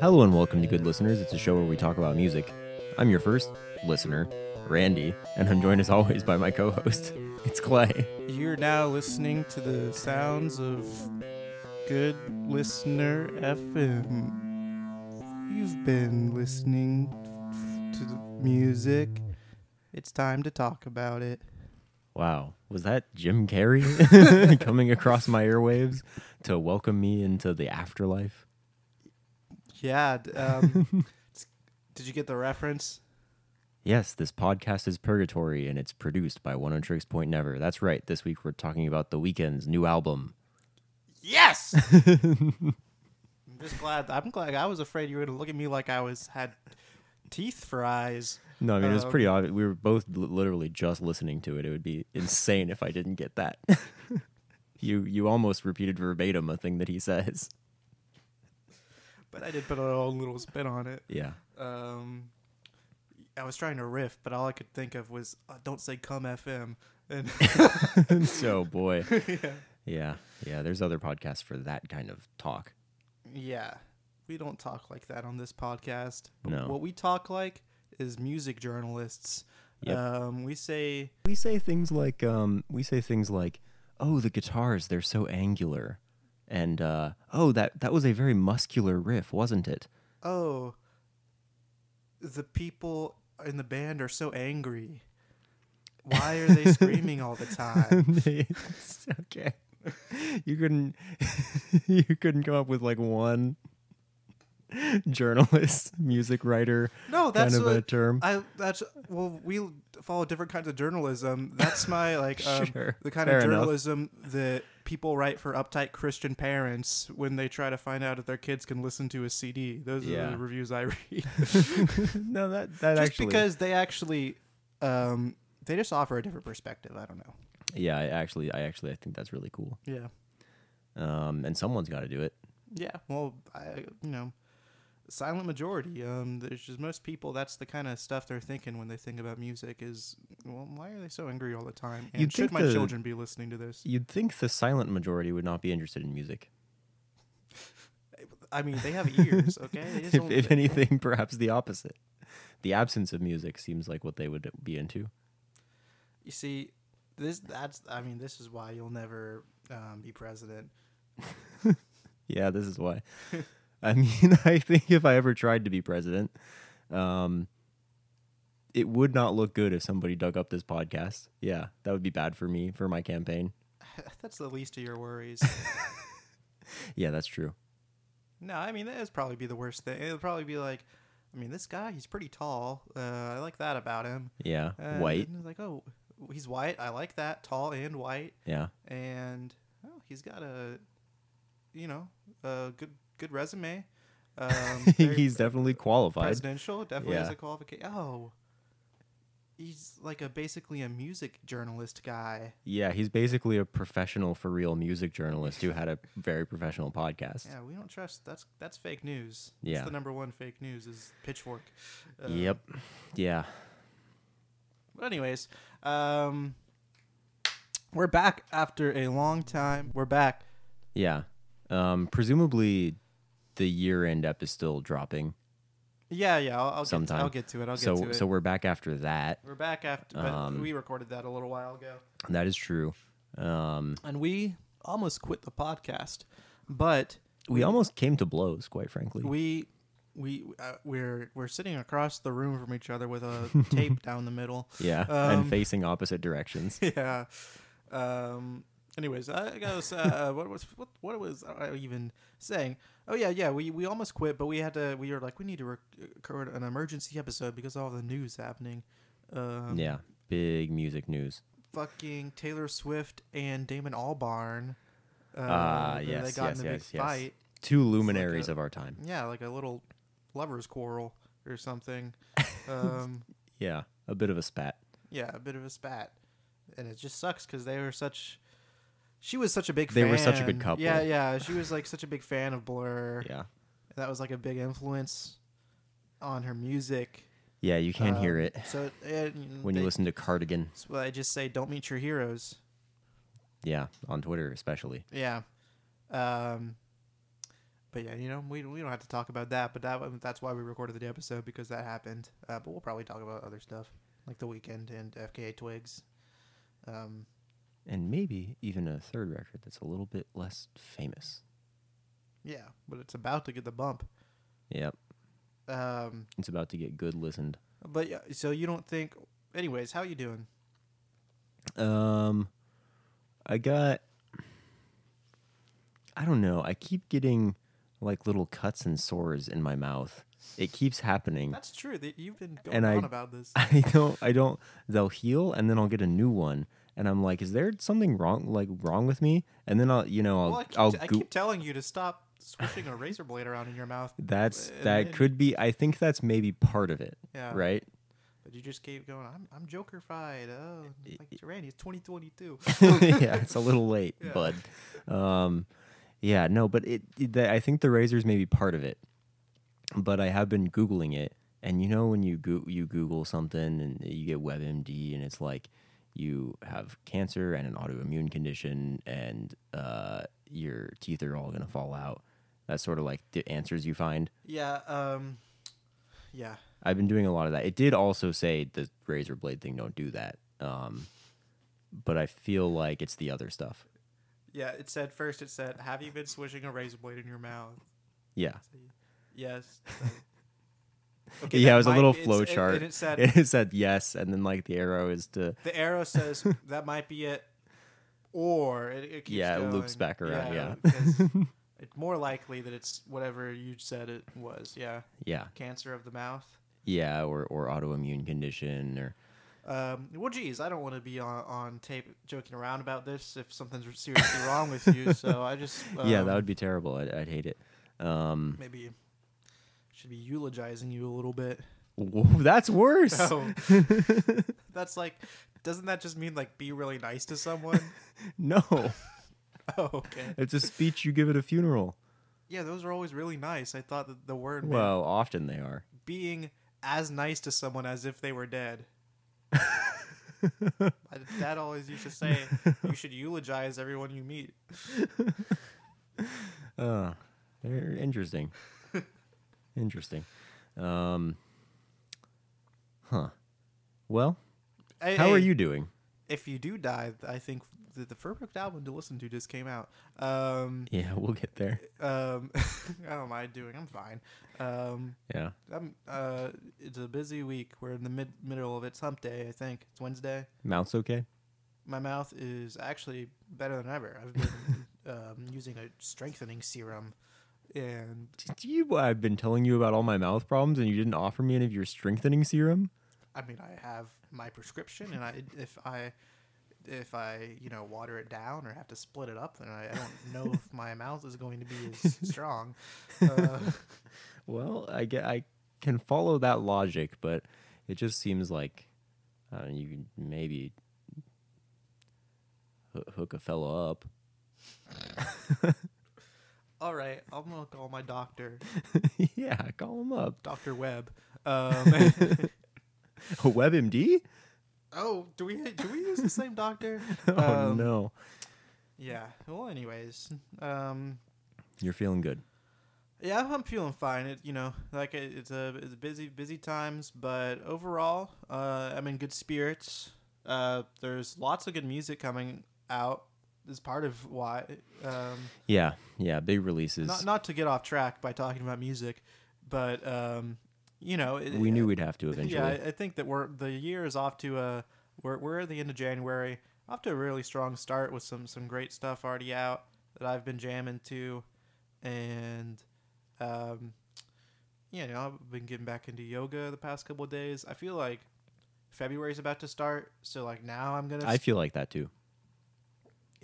Hello and welcome to Good Listeners. It's a show where we talk about music. I'm your first listener, Randy, and I'm joined as always by my co host, it's Clay. You're now listening to the sounds of Good Listener FM. You've been listening to the music. It's time to talk about it. Wow, was that Jim Carrey coming across my airwaves to welcome me into the afterlife? Yeah. Um, did you get the reference? Yes, this podcast is Purgatory and it's produced by Oneohtrix Point Never. That's right. This week we're talking about The Weeknd's new album. Yes. I'm just glad. I'm glad. I was afraid you were gonna look at me like I was had teeth for eyes. No, I mean, it was Um, pretty obvious. We were both li- literally just listening to it. It would be insane if I didn't get that. you you almost repeated verbatim a thing that he says. But I did put a own little spin on it. Yeah. Um, I was trying to riff, but all I could think of was uh, "Don't say come FM." And so, boy. yeah. Yeah. Yeah. There's other podcasts for that kind of talk. yeah, we don't talk like that on this podcast. No. What we talk like is music journalists. Yep. Um, we say We say things like, um, we say things like, oh, the guitars, they're so angular. And, uh, oh, that, that was a very muscular riff, wasn't it? oh, the people in the band are so angry. Why are they screaming all the time? Okay. You couldn't you couldn't come up with like one journalist, music writer No, that's kind of a term. I. That's well, we follow different kinds of journalism. That's my like um, Sure, the kind fair of enough. journalism that people write for uptight Christian parents when they try to find out if their kids can listen to a CD. Those are the reviews I read. no, that that just actually because they actually um, they just offer a different perspective. I don't know. Yeah, I actually I actually I think that's really cool. Yeah. Um and someone's got to do it. Yeah. Well, I you know, silent majority. Um, there's just most people. That's the kind of stuff they're thinking when they think about music. Is well, why are they so angry all the time? And You'd should my the- children be listening to this? You'd think the silent majority would not be interested in music. I mean, they have ears. Okay. If, if anything, perhaps the opposite. The absence of music seems like what they would be into. you see, this that's. I mean, this is why you'll never um, be president. Yeah, this is why. I mean, I think if I ever tried to be president, um, it would not look good if somebody dug up this podcast. Yeah, that would be bad for me for my campaign. that's the least of your worries. Yeah, that's true. no, I mean, that'd probably be the worst thing. It'd probably be like. I mean, this guy, he's pretty tall. Uh, I like that about him. Yeah, Uh, white. like, oh, he's white. I like that. Tall and white. Yeah, and oh, he's got a, you know, a good good resume. Um, he's definitely qualified. presidential. Definitely has a qualification. Oh, he's like a basically a music journalist guy. Yeah, he's basically a professional for real music journalist who had a very professional podcast. Yeah, we don't trust. That's that's fake news. Yeah. that's the number one fake news is Pitchfork. Uh, Yep. Yeah. But anyways, um, we're back after a long time. We're back. Yeah. Um, presumably, the year-end ep is still dropping. Yeah, yeah. I'll, I'll get. I'll get to it. I'll so, get to it. so we're back after that. We're back after, but Um, we recorded that a little while ago, That is true. Um, and we almost quit the podcast, but we almost came to blows, quite frankly. we we uh, we're we're sitting across the room from each other with a tape down the middle. yeah, Um, and facing opposite directions. Yeah. Um. Anyways, I guess uh, what was what what was I even saying? Oh yeah, yeah. We we almost quit, but we had to. We were like, we need to record an emergency episode because of all the news happening. Um, yeah, big music news. fucking Taylor Swift and Damon Albarn. Uh, Ah, they yes, got yes, in a big yes, yes. fight. Two luminaries a- of our time. Yeah, like a little lovers' quarrel or something. um, Yeah, a bit of a spat. yeah, a bit of a spat, and it just sucks because they were such. She was such a big. Fan. They fan. were such a good couple. Yeah, yeah. She was like such a big fan of Blur. Yeah, That was like a big influence on her music. yeah. You can hear Um, it So it, when you listen to Cardigan. What I just say. Don't meet your heroes. Yeah, on Twitter especially. Yeah. Um, but yeah, you know, we we don't have to talk about that. But that that's why we recorded the episode because that happened. Uh, but we'll probably talk about other stuff like the Weeknd and FKA Twigs. Um, And maybe even a third record that's a little bit less famous. yeah, but it's about to get the bump. Yep. Um, It's about to get good listened. but yeah, so you don't think? Anyways, how are you doing? Um, I got. I don't know. I keep getting like little cuts and sores in my mouth. It keeps happening. That's true. That you've been going And I- on about this. I don't. I don't. They'll heal, and then I'll get a new one, and I'm like, "Is there something wrong? Like wrong with me?" And then I'll, you know, I'll, well, I keep, I'll. t- I keep telling you to stop swishing a razor blade around in your mouth. that's and that then- could be. I think that's maybe part of it, Yeah. right? But you just keep going. I'm I'm Jokerfied. Oh, like Randy, it's 2022. yeah, it's a little late, Yeah. bud. Um, yeah, no, but it, it the, I think the razors may be part of it. But I have been googling it, and you know when you go, you Google something and you get WebMD, and it's like you have cancer and an autoimmune condition, and uh, your teeth are all gonna fall out. That's sort of like the answers you find. yeah. Um. Yeah. I've been doing a lot of that. It did also say the razor blade thing don't do that. Um, but I feel like it's the other stuff. Yeah. It said first. It said, "Have you been swishing a razor blade in your mouth?" Yeah. Yes. Yeah, it was a little flow chart. And it said it said yes, and then like the arrow is to the arrow says that might be it, or it, it keeps Yeah, it loops back around, yeah. 'cause it's more likely that it's whatever you said it was. Yeah, yeah, cancer of the mouth. yeah, or or autoimmune condition or Um, well, geez, I don't want to be on, on tape joking around about this if something's seriously wrong with you. So I just yeah, um, that would be terrible. I'd, I'd hate it. Um, maybe should be eulogizing you a little bit. whoa, that's worse. Oh, that's like, doesn't that just mean like be really nice to someone? no, oh, okay. it's a speech you give at a funeral. Yeah, those are always really nice. I thought that the word meant Well, often they are. being as nice to someone as if they were dead. My dad always used to say you should eulogize everyone you meet. Uh, very interesting. Interesting. Um, huh. Well, how are you doing? If you do die, I think the, the Furbooked album to listen to just came out. Um, Yeah, we'll get there. um, how am I doing? I'm fine. Um, Yeah. I'm. Uh, it's a busy week. We're in the mid middle of it. It's Hump Day. I think it's Wednesday. Mouth's okay? My mouth is actually better than ever. I've been um, using a strengthening serum, and Did you, I've been telling you about all my mouth problems and you didn't offer me any of your strengthening serum? I mean, I have my prescription, and I if I if I you know water it down or have to split it up, then I, I don't know if my mouth is going to be as strong. Uh, Well, I get, I can follow that logic, but it just seems like uh, you can maybe hoo- hook a fellow up. all right, I'm gonna call my doctor, yeah, call him up. Doctor Webb. Um, WebMD? oh, do we do we use the same doctor? Oh Um, no, Yeah. Well, anyways, um, you're feeling good. Yeah, I'm feeling fine. It, you know, like it, it's a it's busy busy times, but overall, uh, I'm in good spirits. Uh, there's lots of good music coming out. Is part of why. Um, Yeah, yeah, big releases. not not to get off track by talking about music, but um, you know, it, we knew we'd have to eventually. Yeah, I, I think that we're the year is off to a we're we're at the end of January, off to a really strong start with some some great stuff already out that I've been jamming to, and um, you know I've been getting back into yoga the past couple of days. I feel like February's about to start, so like now I'm gonna. I feel like that too.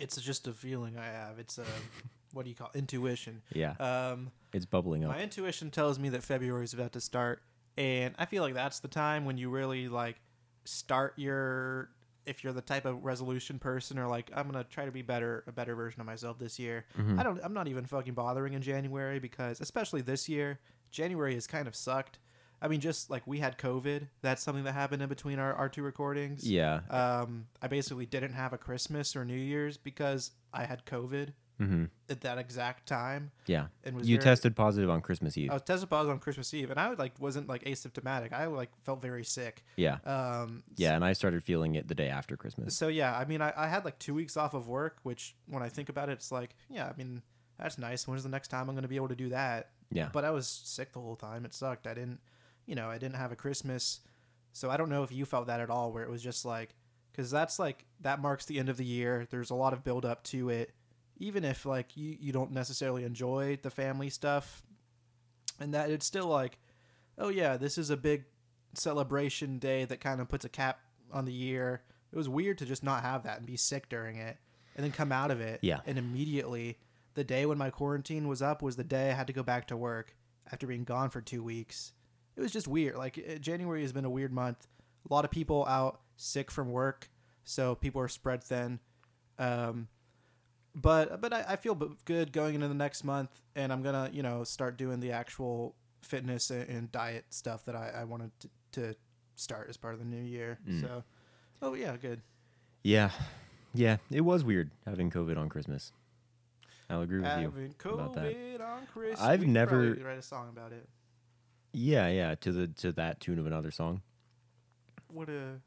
It's just a feeling I have. It's a what do you call intuition? Yeah, Um, it's bubbling up. My intuition tells me that February is about to start, and I feel like that's the time when you really like start your. If you're the type of resolution person, or like I'm gonna try to be better, a better version of myself this year. Mhm. I don't. I'm not even fucking bothering in January because, especially this year, January has kind of sucked. I mean, just like we had COVID. That's something that happened in between our, our two recordings. Yeah, Um, I basically didn't have a Christmas or New Year's because I had COVID. Mm-hmm. at that exact time Yeah. and was You very- tested positive on Christmas Eve. I was tested positive on Christmas Eve, and I like wasn't like asymptomatic. I like felt very sick. yeah. Um, Yeah, and I started feeling it the day after Christmas. So yeah, I mean, I, I had like two weeks off of work, which when I think about it, it's like, yeah, I mean, that's nice. When's the next time I'm going to be able to do that? Yeah. But I was sick the whole time. It sucked. I didn't, you know, I didn't have a Christmas. So I don't know if you felt that at all, where it was just like, because that's like that marks the end of the year. There's a lot of build up to it, even if like you you don't necessarily enjoy the family stuff, and that it's still like, oh yeah, this is a big celebration day that kind of puts a cap on the year. It was weird to just not have that and be sick during it, and then come out of it. Yeah. And immediately, the day when my quarantine was up was the day I had to go back to work after being gone for two weeks. It was just weird. Like January has been a weird month. A lot of people out sick from work, so people are spread thin. Um, but but I, I feel good going into the next month, and I'm gonna you know start doing the actual fitness and, and diet stuff that I, I wanted to, to start as part of the new year. Mm. So, oh yeah, good. Yeah. Yeah. It was weird having COVID on Christmas. I'll agree with you. Having about that. On Christmas. I've never- write a song about it. Yeah, yeah, to the to that tune of another song. What a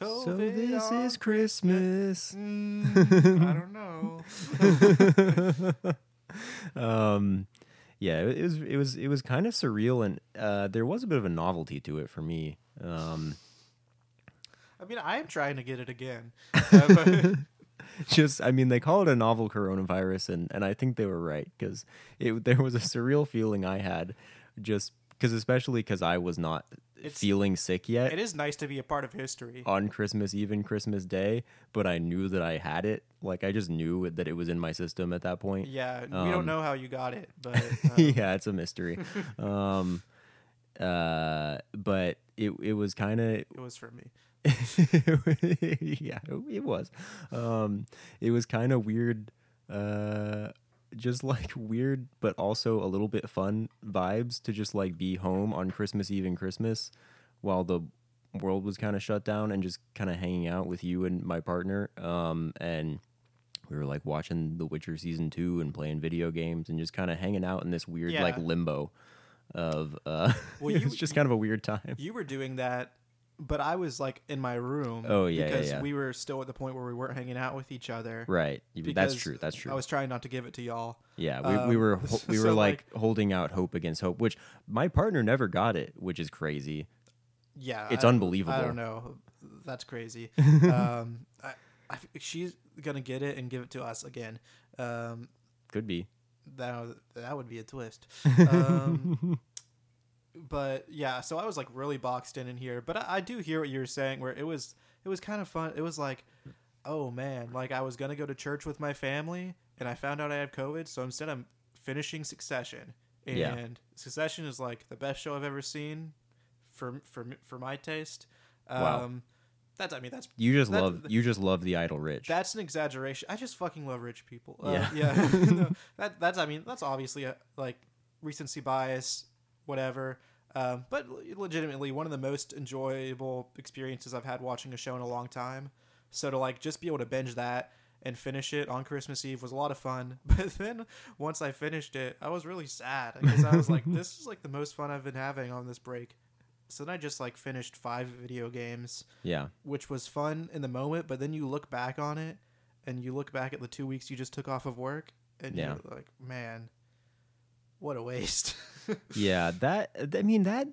so this on is Christmas. Mm, I don't know. um yeah, it was it was it was kind of surreal and uh there was a bit of a novelty to it for me. Um I mean, I am trying to get it again. Uh, just I mean they call it a novel coronavirus and and I think they were right cuz it there was a surreal feeling I had just cuz especially cuz I was not It's- feeling sick yet. it is nice to be a part of history. on Christmas Eve and Christmas Day, but I knew that I had it. Like I just knew that it was in my system at that point. Yeah, we Um, don't know how you got it, but um, yeah, it's a mystery. um, uh, but it it was kind of it was for me. yeah, it was. Um, it was kind of weird. Uh, just like weird, but also a little bit fun vibes to just like be home on Christmas Eve and Christmas while the world was kind of shut down and just kind of hanging out with you and my partner. Um, and we were like watching The Witcher season two and playing video games and just kind of hanging out in this weird like limbo of uh Well, it you- was just kind of a weird time. You were doing that, but I was like in my room. Oh, yeah, yeah, because yeah. we were still at the point where we weren't hanging out with each other. Right. That's true. That's true. I was trying not to give it to y'all. Yeah, we, we Um, were ho- we so, were like- like, holding out hope against hope, which my partner never got it, which is crazy. Yeah, It's I- unbelievable. I don't know. That's crazy. um, I, I, she's gonna get it and give it to us again. Um, Could be. that that would be a twist. Um, but yeah, so I was like really boxed in in here. But I, I do hear what you're saying, where it was it was kind of fun. It was like, oh man, like I was gonna go to church with my family, and I found out I had COVID. So instead, I'm finishing Succession, and Yeah. Succession is like the best show I've ever seen, for for for my taste. Um, Wow. That's I mean that's You just That- love you just love the idle rich. that's an exaggeration. I just fucking love rich people. Uh, Yeah. yeah. No, that that's I mean that's obviously a, like recency bias, whatever. Um, but legitimately one of the most enjoyable experiences I've had watching a show in a long time. So to like just be able to binge that and finish it on Christmas Eve was a lot of fun. But then once I finished it, I was really sad because I was like, this is like the most fun I've been having on this break. So then I just like finished five video games yeah. which was fun in the moment, but then you look back on it and you look back at the two weeks you just took off of work and Yeah. you're like, man, what a waste. Yeah, that I mean that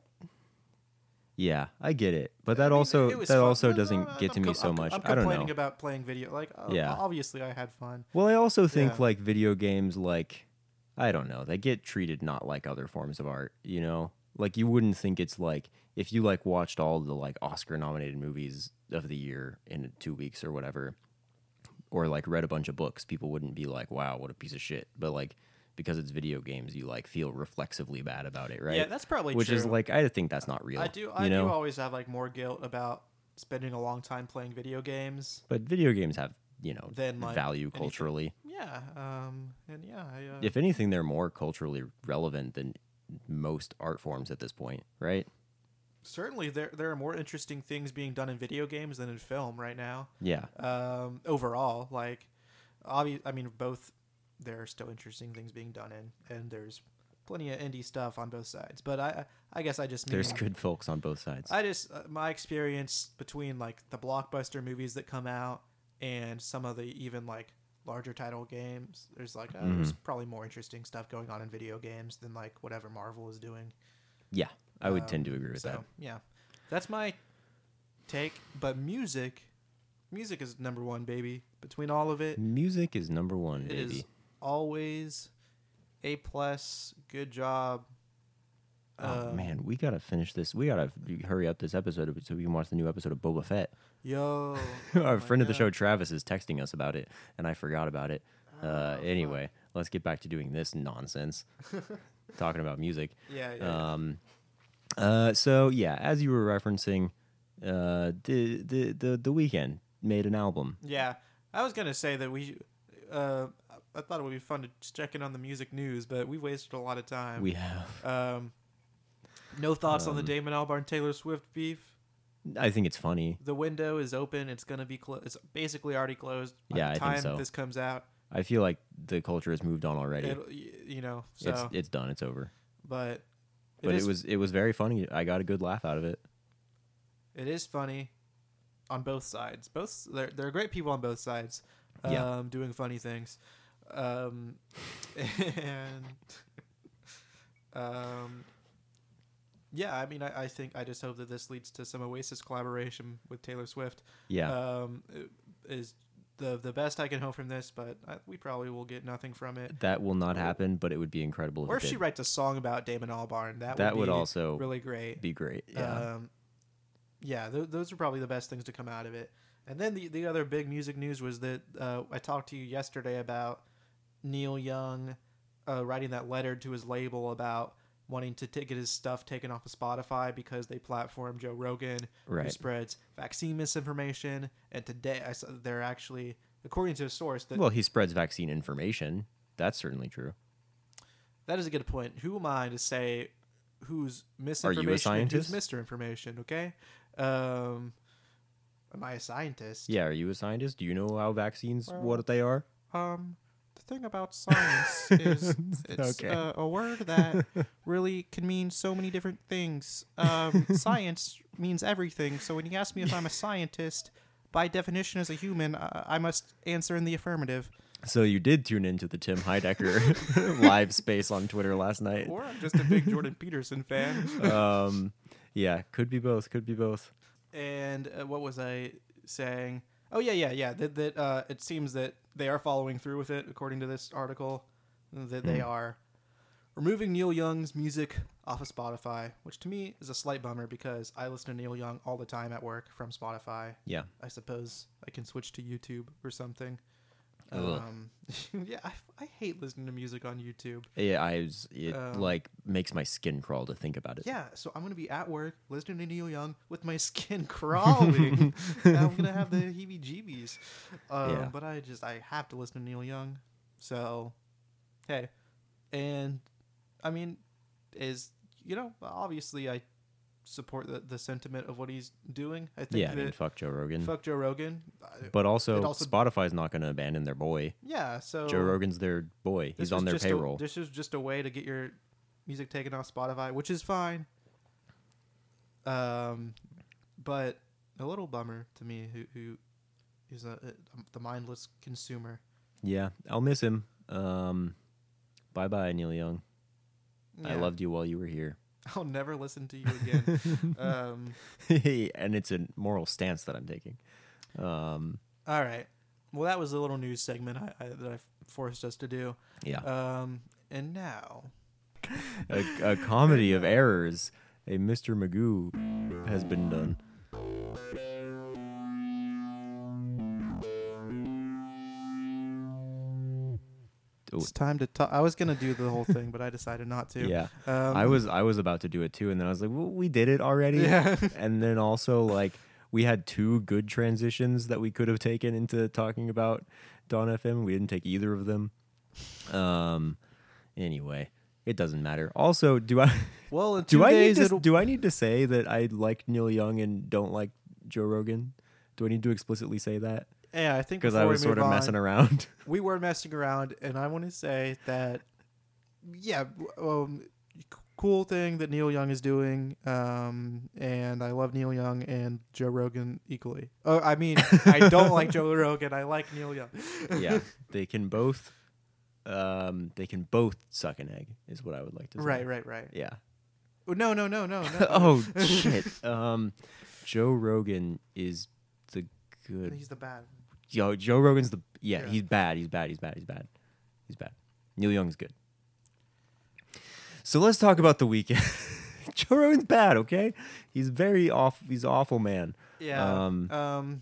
Yeah, I get it. But that I mean, also that fun. also No, doesn't no, get to I'm me com- so I'm- much. I'm I don't complaining know. about playing video. Like, uh, Yeah. obviously I had fun. Well, I also think Yeah. like video games like I don't know, they get treated not like other forms of art, you know? Like you wouldn't think it's like if you like watched all the like Oscar nominated movies of the year in 2 weeks or whatever or like read a bunch of books, people wouldn't be like, "Wow, what a piece of shit." But like because it's video games, you like feel reflexively bad about it, right? Yeah, that's probably Which true. is like I think that's not real. I do. I you know? do always have like more guilt about spending a long time playing video games. But video games have, you know, Than, like, value anything. culturally. Yeah. Um. And yeah. I, uh, If anything, they're more culturally relevant than most art forms at this point, right? certainly there there are more interesting things being done in video games than in film right now. Yeah. um, overall. Like, obvious. I mean, both there are still interesting things being done in, and there's plenty of indie stuff on both sides. But I, I guess I just mean, There's good folks on both sides. I just uh, my experience between like the blockbuster movies that come out and some of the even like larger title games. There's like uh, there's probably more interesting stuff going on in video games than like whatever Marvel is doing. yeah, I would Um, tend to agree with so that. yeah, that's my take. But music, music is number one, baby. Between all of it, Music is number one, baby. Always a plus. Good job. Oh Um, man, we gotta finish this. We gotta hurry up this episode so we can watch the new episode of Boba Fett. Yo, Our my friend of the show, Travis, is texting us about it, and I forgot about it. Uh, Oh, anyway, let's get back to doing this nonsense, talking about music. yeah, yeah, yeah. Um, uh, so yeah, as you were referencing, uh, the the the the Weeknd made an album. Yeah, I was gonna say that we. Uh, I thought it would be fun to just check in on the music news, but we've wasted a lot of time. We have. um, no thoughts on the Um, Damon Albarn Taylor Swift beef. I think it's funny. The window is open. It's gonna be closed. It's basically already closed by Yeah, I think time so. this comes out. I feel like the culture has moved on already. It'll, you know, so it's it's done. It's over. but But it, was it was very funny. I got a good laugh out of it. it is funny on both sides. Both there there are great people on both sides. Um, Yeah. doing funny things. Um, and um, yeah, I mean, I, I think I just hope that this leads to some Oasis collaboration with Taylor Swift. Yeah. Um, is the the best I can hope from this, but I, we probably will get nothing from it. that will not happen, but it would be incredible Or if she writes a song about Damon Albarn, that, that would be also really great. be great. Yeah. Um, yeah, th- those are probably the best things to come out of it. And then the the other big music news was that uh, I talked to you yesterday about Neil Young uh, writing that letter to his label about wanting to t- get his stuff taken off of Spotify because they platform Joe Rogan, who spreads vaccine misinformation. And today, I saw they're actually, according to a source, that well, he spreads vaccine information. That's certainly true. that is a good point. Who am I to say who's Are misinformation you a and scientist? who's misinformation? Okay, um, am I a scientist? Yeah. Are you a scientist? Do you know how vaccines Well, what they are? Um, thing about science is it's Okay. uh, a word that really can mean so many different things. Um, science means everything. So when you ask me if I'm a scientist, by definition, as a human, uh, I must answer in the affirmative. So you did tune into the Tim Heidecker live space on Twitter last night. Or I'm just a big Jordan Peterson fan. Um, yeah, could be both. Could be both. And uh, what was I saying? Oh yeah, yeah, yeah. That that uh, it seems that they are following through with it, according to this article. That they Hmm. are removing Neil Young's music off of Spotify, which to me is a slight bummer because I listen to Neil Young all the time at work from Spotify. Yeah. I suppose I can switch to YouTube or something. Um, yeah, I, I hate listening to music on YouTube. Yeah, I was, it Um, like makes my skin crawl to think about it. Yeah, so I'm gonna be at work listening to Neil Young with my skin crawling. and I'm gonna have the heebie-jeebies. Um, Yeah. But I just I have to listen to Neil Young. So, hey, and I mean, is you know obviously I support the, the sentiment of what he's doing. I think Yeah, I mean, fuck Joe Rogan. fuck Joe Rogan. But also, also- Spotify's not going to abandon their boy. yeah, so Joe Rogan's their boy. He's on their just a- payroll. this is just a way to get your music taken off Spotify, which is fine. Um, but a little bummer to me, who who is a, a the mindless consumer. yeah, I'll miss him. Um, bye bye, Neil Young. I loved you while you were here. I'll never listen to you again. um, and it's a moral stance that I'm taking. Um, all right. Well, that was a little news segment I, I, that I forced us to do. yeah, Um, and now, a, a comedy of errors. A Mr. Magoo has been done. It's time to talk. I was gonna do the whole thing, but I decided not to. Yeah, Um, I was I was about to do it too, and then I was like, well, we did it already. Yeah. and then also like we had two good transitions that we could have taken into talking about Dawn FM. We didn't take either of them. Um. Anyway, it doesn't matter. Also, do I well, in two do I need days to do I need to say that I like Neil Young and don't like Joe Rogan? Do I need to explicitly say that? Yeah, I think because I was sort of on, messing around. we were messing around, and I want to say that, yeah, um, cool thing that Neil Young is doing, um, and I love Neil Young and Joe Rogan equally. Oh, I mean, I don't like Joe Rogan. I like Neil Young. yeah, they can both. Um, they can both suck an egg, is what I would like to say. right, right, right. Yeah. Oh, No, no, no, no, no. oh shit. Um, Joe Rogan is the good. He's the bad. Yo, Joe Rogan's the yeah, Yeah. He's bad. He's bad. He's bad. He's bad. He's bad. Neil Young's good. So let's talk about the Weeknd. Joe Rogan's bad. Okay, he's very off. He's an awful man. Yeah. Um, Um,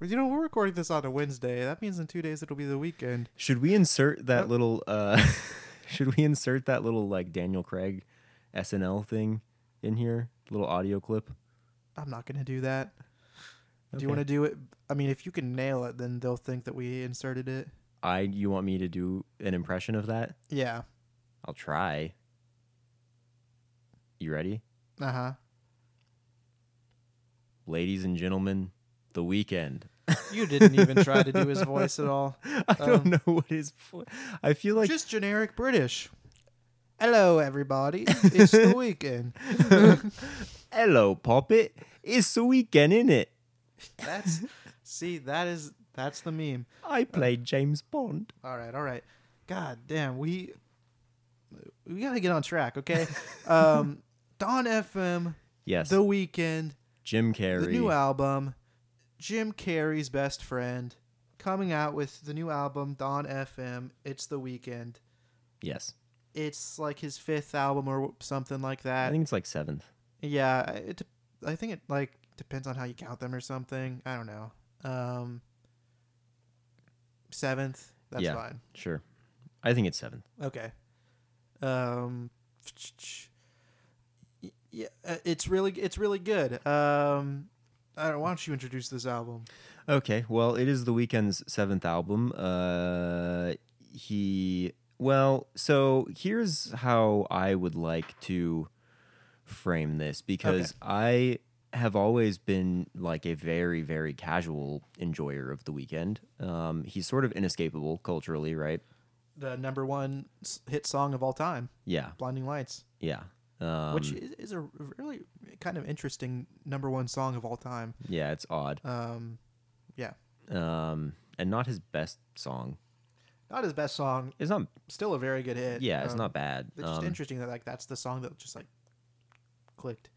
you know, we're recording this on a Wednesday. That means in two days it'll be the weekend. Should we insert that little? uh Should we insert that little like Daniel Craig SNL thing in here? Little audio clip. I'm not gonna do that. Do you want to do it? I mean, if you can nail it, then they'll think that we inserted it. I. You want me to do an impression of that? Yeah. I'll try. You ready? Uh huh. Ladies and gentlemen, the Weeknd. You didn't even try to do his voice at all. I don't Um, know what his. vo- I feel like Just generic British. Hello, everybody. It's the weekend. hello, Poppet. It's the weekend, isn't it? That's see, that is that's the meme. I played James Bond. All right, all right. God damn, we we gotta get on track, okay? um, Dawn FM, Yes, The Weeknd, Jim Carrey. the new album, Jim Carrey's best friend, coming out with the new album Dawn FM. It's The Weeknd. yes, It's like his fifth album or something like that. I think it's like seventh. Yeah, it. I think it like depends on how you count them or something. I don't know. Um, seventh. That's Yeah. fine. Sure, I think it's seventh. Okay. Um. Yeah, uh, it's really it's really good. Um, I don't. Why don't you introduce this album? Okay, well, it is the Weeknd's seventh album. Uh, he well, so here's how I would like to frame this because I have always been like a very, very casual enjoyer of the Weeknd. Um, he's sort of inescapable culturally, right? The number one hit song of all time, Yeah, "Blinding Lights," yeah, um, which is, is a really kind of interesting number one song of all time. yeah, it's odd, Um, yeah, um, and not his best song. not his best song. It's not. Still a very good hit. Yeah, it's Um, not bad. It's just Um, interesting that like that's the song that just like clicked.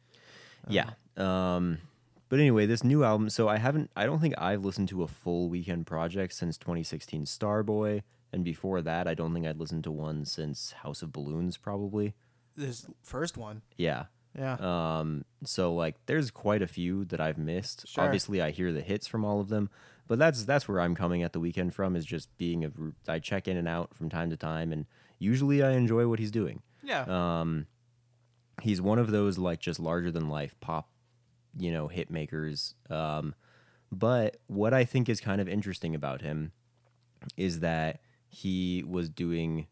Yeah. Um but anyway, this new album, so I haven't I don't think I've listened to a full Weeknd project since 2016 Starboy and before that I don't think I'd listened to one since House of Balloons probably. This first one. Yeah. Yeah. Um so like there's quite a few that I've missed. Sure. Obviously I hear the hits from all of them, but that's that's where I'm coming at the Weeknd from is just being a I check in and out from time to time and usually I enjoy what he's doing. yeah. Um, he's one of those like just larger than life pop, you know, hit makers. Um, but what I think is kind of interesting about him is that he was doing,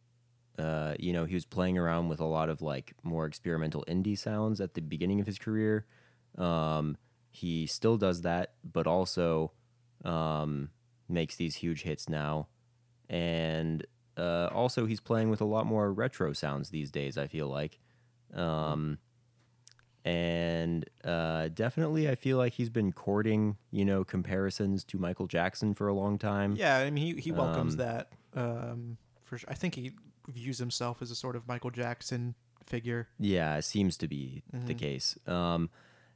uh, you know, he was playing around with a lot of like more experimental indie sounds at the beginning of his career. Um, he still does that, but also um, makes these huge hits now. And uh, also, he's playing with a lot more retro sounds these days, I feel like. Um, and uh, definitely, I feel like he's been courting, you know, comparisons to Michael Jackson for a long time. yeah. I mean, he he welcomes um, that. Um, for sure. I think he views himself as a sort of Michael Jackson figure. Yeah, it seems to be the Mhm. case. Um,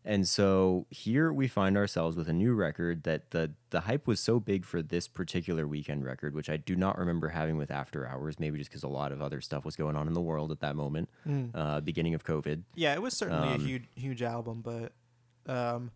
and so here we find ourselves with a new record that the the hype was so big for this particular Weeknd record, which I do not remember having with After Hours, maybe just because a lot of other stuff was going on in the world at that moment, Mm. uh, beginning of COVID. Yeah, it was certainly Um, a huge huge album, but um,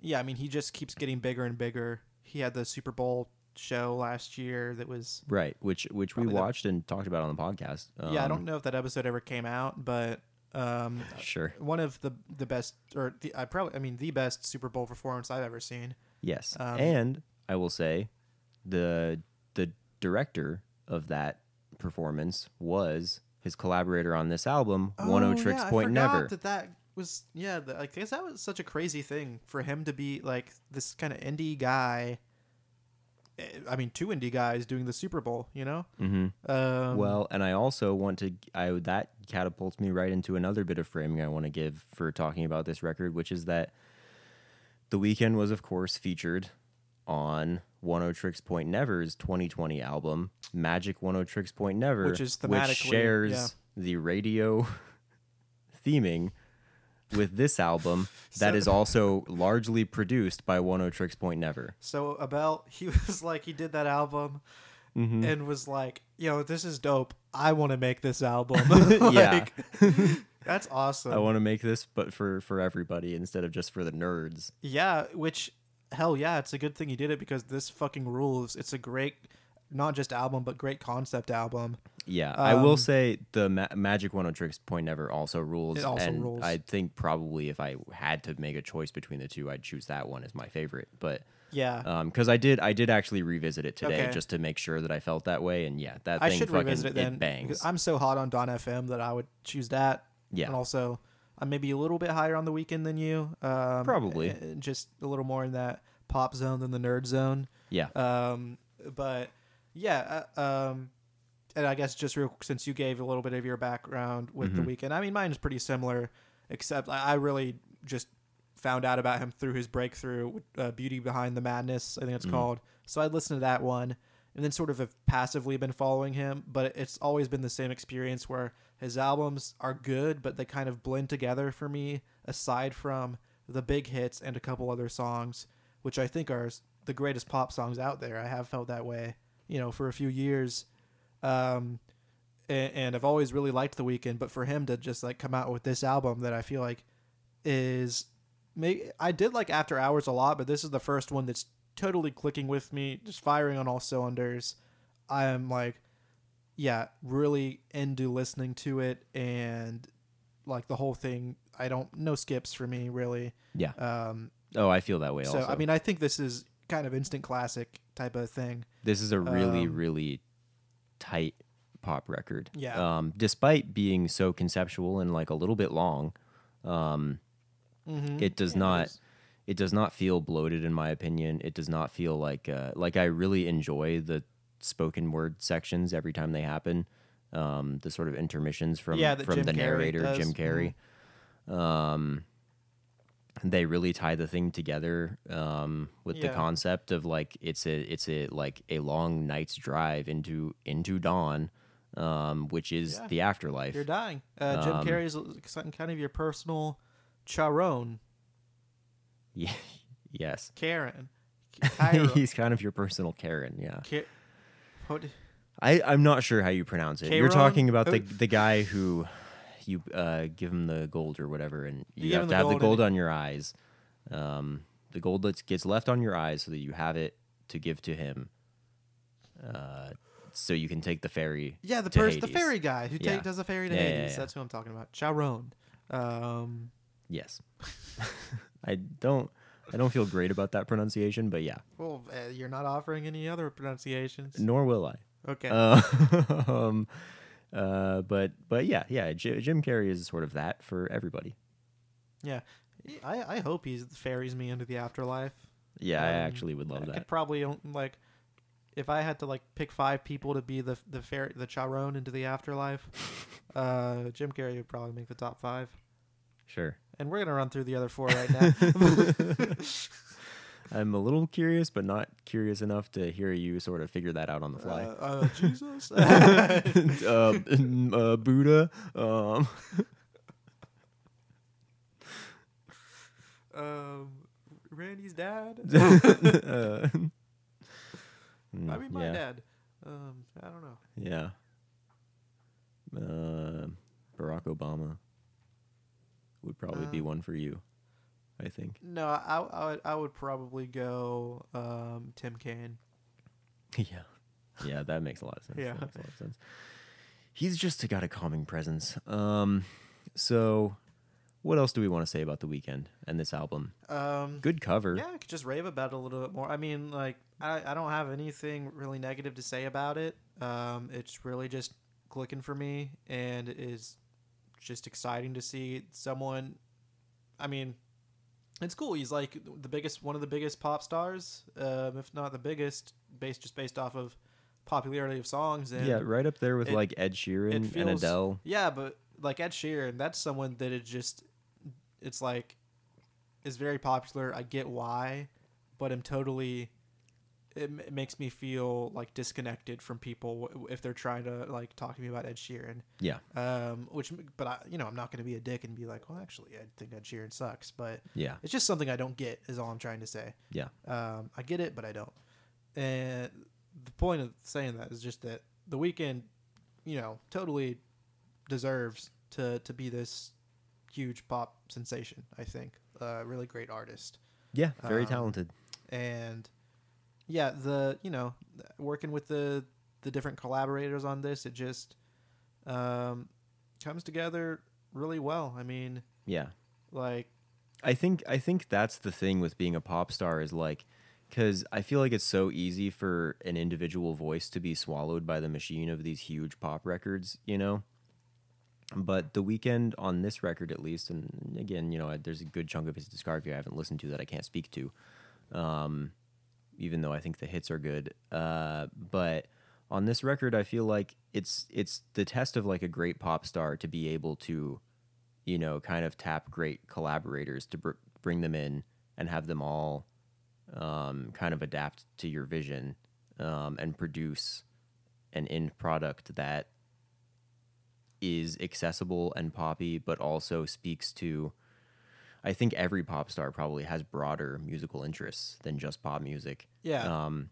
yeah. I mean, he just keeps getting bigger and bigger. He had the Super Bowl show last year that was Right, which which we Probably the- watched and talked about on the podcast. yeah. I Um, don't know if that episode ever came out, but um, Sure. one of the the best or the I probably I mean the best Super Bowl performance I've ever seen. Yes, Um, and I will say, the the director of that performance was his collaborator on this album, Oneohtrix Oh, yeah, Point I Never. That that was yeah. The, I guess that was such a crazy thing for him to be like this kind of indie guy, I mean, two indie guys doing the Super Bowl. You know. Mm-hmm. Um, well, and I also want to. I that catapults me right into another bit of framing I want to give for talking about this record, which is that the Weeknd was, of course, featured on Oneohtrix Point Never's 2020 album, Magic Oneohtrix Point Never, Which is thematically- shares yeah. the radio theming with this album that So- is also largely produced by Oneohtrix Point Never. So Abel, he was like, he did that album Mm-hmm. and was like, "Yo, this is dope. I want to make this album." Yeah. Like, that's awesome. I want to make this, but for for everybody instead of just for the nerds. yeah, which hell yeah, it's a good thing he did it because this fucking rules. It's a great, not just album, but great concept album. Yeah, I will Um, say the Ma- Magic Oneohtrix Point Never also rules. It also and rules. I think probably if I had to make a choice between the two, I'd choose that one as my favorite. But Yeah, because I did, I did actually revisit it today Okay. just to make sure that I felt that way. And yeah, that I thing should fucking revisit it then. bangs. because I'm so hot on Dawn FM that I would choose that. Yeah. and also I'm maybe a little bit higher on the Weeknd than you. Um, Probably. uh, just a little more in that pop zone than the nerd zone. yeah, Um, but yeah, uh, um, and I guess just real since you gave a little bit of your background with the Mhm. Weeknd, I mean, mine is pretty similar, except I, really just found out about him through his breakthrough, uh, "Beauty Behind the Madness," I think it's Mhm. called. So I listened to that one, and then sort of have passively been following him, but it's always been the same experience where his albums are good, but they kind of blend together for me. Aside from the big hits and a couple other songs, which I think are the greatest pop songs out there. I have felt that way, you know, for a few years. Um, and, and I've always really liked The Weeknd, but for him to just like come out with this album that I feel like is, may, I did like After Hours a lot, but this is the first one that's totally clicking with me, just firing on all cylinders. I am like, yeah, really into listening to it and like the whole thing. I don't no skips for me really. yeah. Um, Oh, I feel that way. so also, I mean, I think this is kind of instant classic type of thing. this is a really, um, really tight pop record. Yeah. Um, despite being so conceptual and like a little bit long, um, Mm-hmm. it does not it does not feel bloated in my opinion it does not feel like uh, like i really enjoy the spoken word sections every time they happen um, the sort of intermissions from Yeah, from Jim the narrator does. jim carrey um, they really tie the thing together um, with the concept of like it's a it's a like a long night's drive into into dawn um, which is Yeah. the afterlife. You're dying. Uh, Jim Um, Carrey is kind of your personal Charon, yeah, yes. Karen, he's kind of your personal karen yeah. What- I, I'm not sure how you pronounce it. You're talking about the the guy who you uh, give him the gold or whatever, and You you, give have to the have the gold gold on your eyes. Um, the gold that gets left on your eyes so that you have it to give to him. Uh, so you can take the ferry. yeah, the to person, the Hades. ferry guy who Yeah. does the ferry to Yeah, yeah, Hades. yeah. That's who I'm talking about. Charon. Um, Yes. I don't. I don't feel great about that pronunciation, but yeah. well, uh, you're not offering any other pronunciations. Nor will I. Okay. Uh, um, uh, but but yeah, yeah. J- Jim Carrey is sort of that for everybody. yeah. I, I hope he ferries me into the afterlife. Yeah, I Um, actually would love I that. could probably like if I had to like pick five people to be the the fair the Charon into the afterlife. uh, Jim Carrey would probably make the top five, Sure. and we're gonna run through the other four right now. I'm a little curious, but not curious enough to hear you sort of figure that out on the fly. Uh, uh, Jesus. uh, uh, Buddha. Um, um, Randy's dad. uh, I mean, my yeah, dad. Um, I don't know. Yeah. Uh, Barack Obama would probably be one for you, I think. No, I, I would I would probably go um, Tim Kaine. yeah. Yeah, that makes a lot of sense. Yeah. That makes a lot of sense. He's just got a calming presence. Um, so what else do we want to say about the Weeknd and this album? Um, Good cover. Yeah, I could just rave about it a little bit more. I mean, like, I, I don't have anything really negative to say about it. Um, it's really just clicking for me, and it is just exciting to see someone. I mean, it's cool. He's like the biggest, one of the biggest pop stars, um, if not the biggest, based just based off of popularity of songs. And yeah, right up there with it- like Ed Sheeran and Adele. Yeah, but like Ed Sheeran, that's someone that it just, it's like, is very popular. I get why, but I'm totally. It, m- it makes me feel like disconnected from people w- if they're trying to like talk to me about Ed Sheeran. Yeah, Um, which, but I, you know, I'm not going to be a dick and be like, well, actually, I think Ed Sheeran sucks. But yeah, it's just something I don't get. Is all I'm trying to say. yeah, Um, I get it, but I don't. And the point of saying that is just that the Weeknd, you know, totally deserves to to be this huge pop sensation. I think a really great artist, yeah. Very Um, talented. and yeah, the you know working with the the different collaborators on this, it just um, comes together really well. I mean, Yeah. like I think I think that's the thing with being a pop star is like cuz I feel like it's so easy for an individual voice to be swallowed by the machine of these huge pop records, you know? But the Weeknd on this record at least and again, you know, there's a good chunk of his discography I haven't listened to that I can't speak to. Um even though I think the hits are good. Uh but on this record I feel like it's it's the test of like a great pop star to be able to you know, kind of tap great collaborators to br- bring them in and have them all um, kind of adapt to your vision um, and produce an end product that is accessible and poppy, but also speaks to. I think every pop star probably has broader musical interests than just pop music. yeah, Um,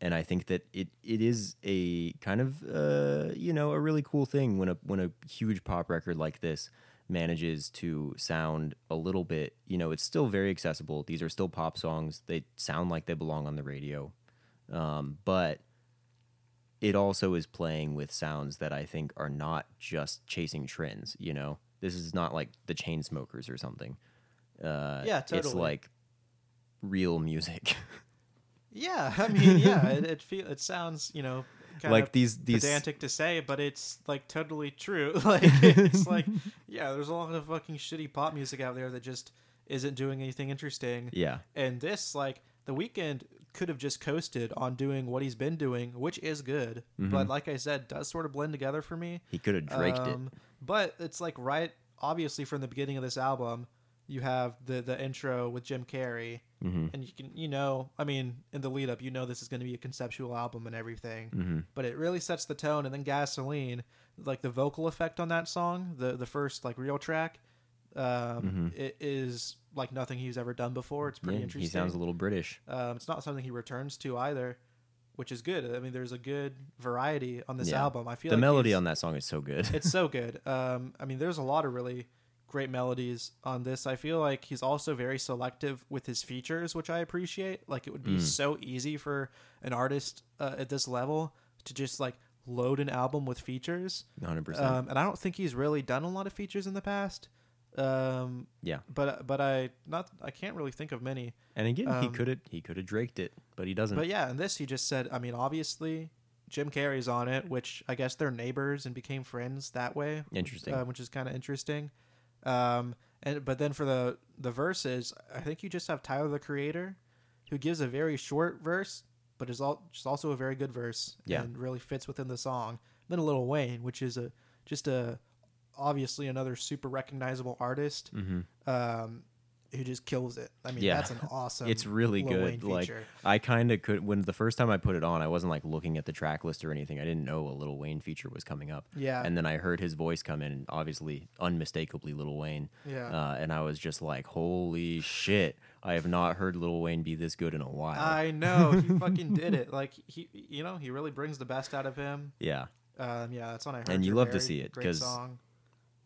and I think that it, it is a kind of uh, you know a really cool thing when a when a huge pop record like this manages to sound a little bit you know it's still very accessible. These are still pop songs. They sound like they belong on the radio, um, but it also is playing with sounds that I think are not just chasing trends. You know, this is not like the Chainsmokers or something. Uh, Yeah, totally. It's like real music. yeah. I mean, yeah, it it feel it sounds you know kind like of these these pedantic to say, but it's like totally true. Like it's like yeah, there's a lot of fucking shitty pop music out there that just isn't doing anything interesting. yeah And this like the Weeknd could have just coasted on doing what he's been doing, which is good. Mm-hmm. But like I said, does sort of blend together for me. he could have draked Um, But it's like right obviously from the beginning of this album, you have the the intro with Jim Carrey. it hmm And you can, you know, I mean, in the lead up, you know, this is going to be a conceptual album and everything hmm but it really sets the tone. And then Gasoline, like the vocal effect on that song, the the first like real track, um, it is like nothing he's ever done before. It's pretty yeah, interesting. he sounds a little british um, it's not something he returns to either, which is good. I mean, there's a good variety on this Yeah. album. I feel the like melody on that song is so good it's so good. Um, I mean, there's a lot of really great melodies on this. I feel like he's also very selective with his features, which I appreciate. Like it would be Mm. so easy for an artist uh, at this level to just like load an album with features. 100% Um, and I don't think he's really done a lot of features in the past. Um, yeah but but I not I can't really think of many. and again he um, could have he could have draked it but he doesn't But yeah, and this he just said, I mean, obviously Jim Carrey's on it, which I guess they're neighbors and became friends that way. interesting uh, which is kind of interesting. Um, and but then for the the verses, I think you just have Tyler the Creator, who gives a very short verse, but is all just also a very good verse. Yeah. and really fits within the song. Then a Lil Wayne, which is a just a obviously another super recognizable artist. hmm Um, who just kills it. I mean, Yeah. that's an awesome. it's really Lil good Wayne like feature. i kind of could when the first time i put it on i wasn't like looking at the track list or anything i didn't know a Lil Wayne feature was coming up Yeah. and then i heard his voice come in and obviously unmistakably Lil Wayne Yeah. uh, and i was just like holy shit i have not heard Lil Wayne be this good in a while I know he fucking did it. Like he, you know, he really brings the best out of him. yeah Um, yeah, that's when I heard. And you love to see it, great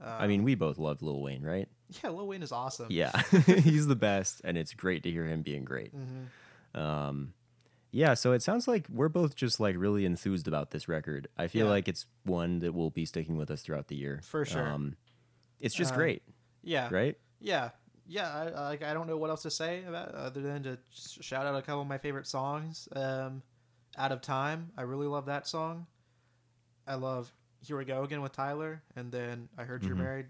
song. i mean we both love lil wayne right Yeah, Lil Wayne is awesome. Yeah, he's the best, and it's great to hear him being great. hmm Um, yeah, so it sounds like we're both just like really enthused about this record. I feel Yeah. like it's one that will be sticking with us throughout the year For sure. Um, it's just Um, great, Yeah, right? yeah, yeah. I, I, like I don't know what else to say about other than to shout out a couple of my favorite songs. Um, Out of Time, I really love that song. I love Here We Go Again with Tyler, and then I heard You're Mhm. Married,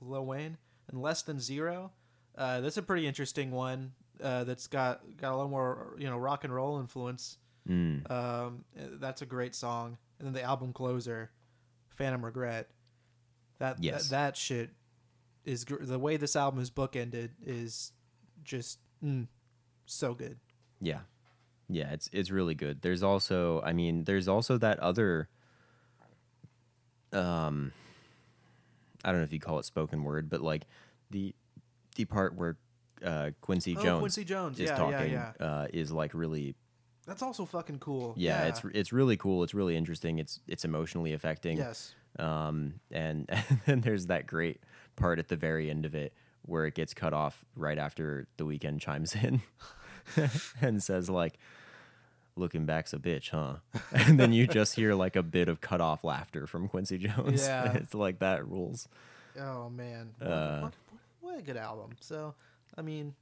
Lil Wayne, and Less Than Zero. Uh, that's a pretty interesting one. Uh, that's got got a little more you know rock and roll influence. Mm. Um, that's a great song. And then the album closer, Phantom Regret. That Yes. that, that shit is gr- the way this album is bookended is just mm, so good. Yeah. Yeah, it's it's really good. There's also I mean, there's also that other um I don't know if you call it spoken word, but like the the part where uh Quincy Oh, Jones Quincy Jones. is Yeah, yeah, talking yeah. uh is like really That's also fucking cool. yeah, it's it's really cool, it's really interesting, it's it's emotionally affecting. yes. Um, and, and then there's that great part at the very end of it where it gets cut off right after the Weeknd chimes in and says like, "Looking back's a bitch, huh?" And then you just hear like a bit of cut off laughter from Quincy Jones. Yeah. it's like that rules. Oh man, what, Uh, what, what a good album. So, I mean,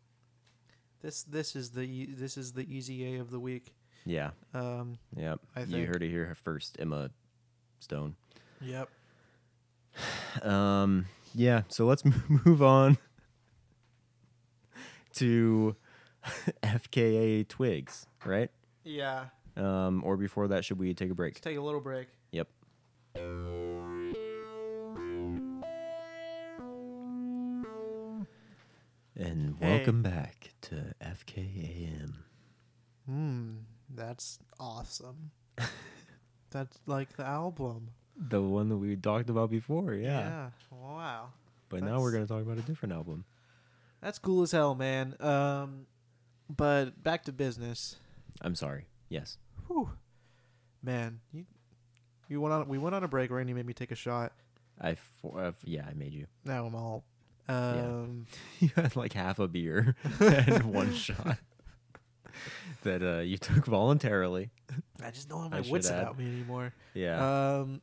this this is the this is the easy A of the week. Yeah, Um, yep. You heard it here first, Emma Stone. yep. Um, yeah, so let's move on to FKA Twigs, right? Yeah. Um, or before that, should we take a break? Let's take a little break. Yep. And Hey. welcome back to FKAM. Hmm, that's awesome. that's like the album. The one that we talked about before, yeah. Wow. But now we're going to talk about a different album. That's cool as hell, man. Um, but back to business. I'm sorry. Yes. Whew. Man, you you went on we went on a break, Randy made me take a shot. I, for, uh, yeah, I made you. Now I'm all um You had like half a beer and one shot that uh, you took voluntarily. I just don't have my wits about me anymore. Yeah. Um,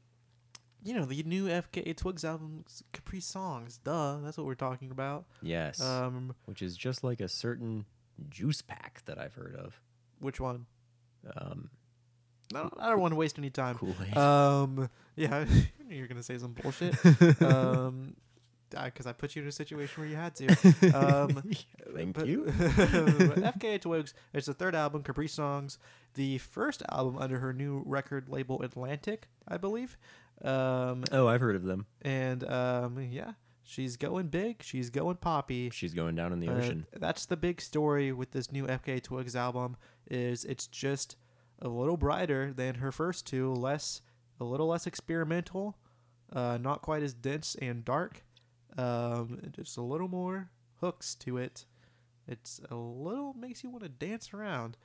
you know the new FKA Twigs album, Caprisongs. Duh, that's what we're talking about. yes. Um, Which is just like a certain juice pack that I've heard of. Which one? Um, I don't, I don't want to waste any time. Kool Aid. Um, yeah, you're gonna say some bullshit. um, because I put you in a situation where you had to. Um, Thank but- you. FKA Twigs. It's the third album, Caprisongs. The first album under her new record label, Atlantic, I believe. Um, Oh, I've heard of them. and um, yeah, she's going big. She's going poppy. She's going down in the Uh, ocean. that's the big story with this new FKA Twigs album. Is it's just a little brighter than her first two, less a little less experimental, uh, not quite as dense and dark. Um, just a little more hooks to it. It's a little makes you want to dance around.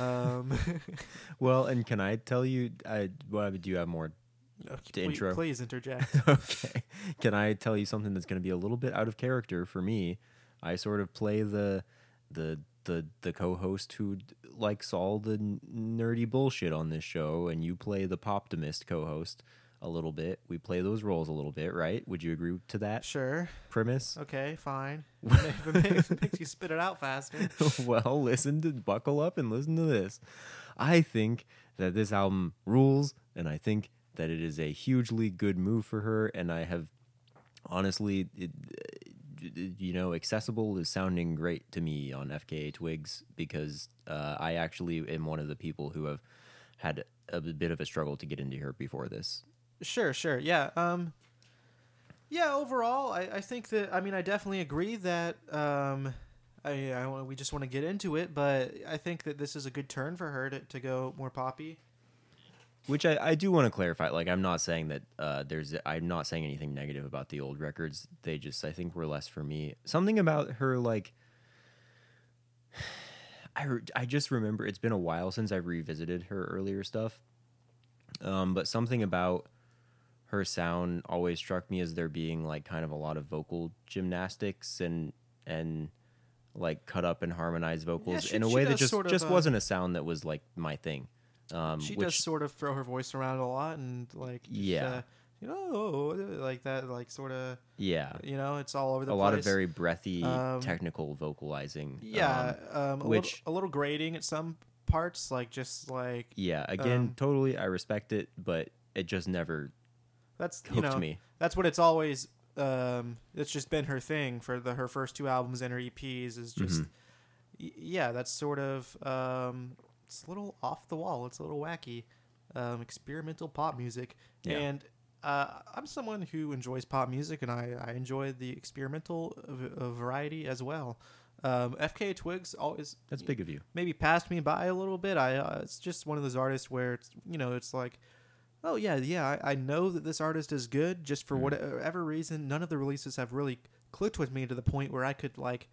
Um, Well, and can I tell you? I well, do you have more? please, intro. please interject. okay. Can I tell you something that's going to be a little bit out of character for me? I sort of play the the the the co-host who d- likes all the n- nerdy bullshit on this show, and you play the poptimist co-host a little bit. We play those roles a little bit, right? Would you agree to that sure. premise? Okay. Fine. if, it makes, it makes you spit it out faster. well, listen to buckle up and listen to this. I think that this album rules, and I think that it is a hugely good move for her. And I have honestly, it, you know, accessible is sounding great to me on FKA Twigs because uh, I actually am one of the people who have had a bit of a struggle to get into her before this. Sure, sure. Yeah. Um Yeah, overall, I, I think that I mean I definitely agree that um I, I we just want to get into it, but I think that this is a good turn for her to, to go more poppy. Which I, I do want to clarify. Like, I'm not saying that uh, there's. I'm not saying anything negative about the old records. They just, I think, were less for me. Something about her, like, I, re- I just remember it's been a while since I revisited her earlier stuff. Um, but something about her sound always struck me as there being like kind of a lot of vocal gymnastics and and like cut up and harmonized vocals she- in a way that just sort of, just uh, wasn't a sound that was like my thing. Um, she which, does sort of throw her voice around a lot and like Yeah. uh, you know like that like sort of yeah, you know it's all over the place. a place. lot of very breathy Um, technical vocalizing. yeah um, um, a which- little, a little grating at some parts like just like yeah. Again, um, totally, I respect it, but it just never that's you know me. that's what it's always um, it's just been her thing for the her first two albums and her EPs is just Mhm. y- yeah, that's sort of um, it's a little off the wall. It's a little wacky, um, experimental pop music, Yeah. and uh, I'm someone who enjoys pop music, and I, I enjoy the experimental v- uh, variety as well. Um, FKA Twigs always That's big of you. maybe passed me by a little bit. I uh, it's just one of those artists where it's you know it's like, oh yeah yeah I, I know that this artist is good. Just for Mhm. whatever reason, none of the releases have really clicked with me to the point where I could like,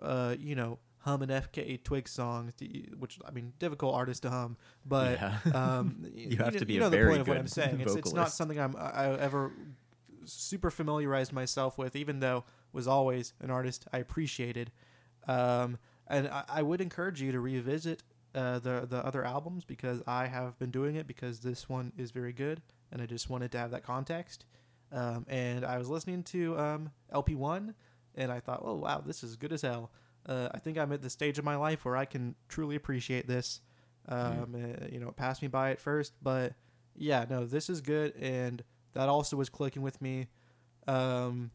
uh you know hum an FKA Twigs song, to- which I mean difficult artist to hum, but Yeah. um You have know- to be you a know the very point of what I'm saying. It's it's not something I'm I I ever super familiarized myself with, even though was always an artist I appreciated. Um, and I, I would encourage you to revisit uh, the the other albums because I have been doing it because this one is very good, and I just wanted to have that context. Um, and I was listening to um, LP one, and I thought, oh wow, this is good as hell. Uh, I think I'm at the stage of my life where I can truly appreciate this. Um, uh, you know, it passed me by at first, but yeah, no, this is good, and that also was clicking with me. Um,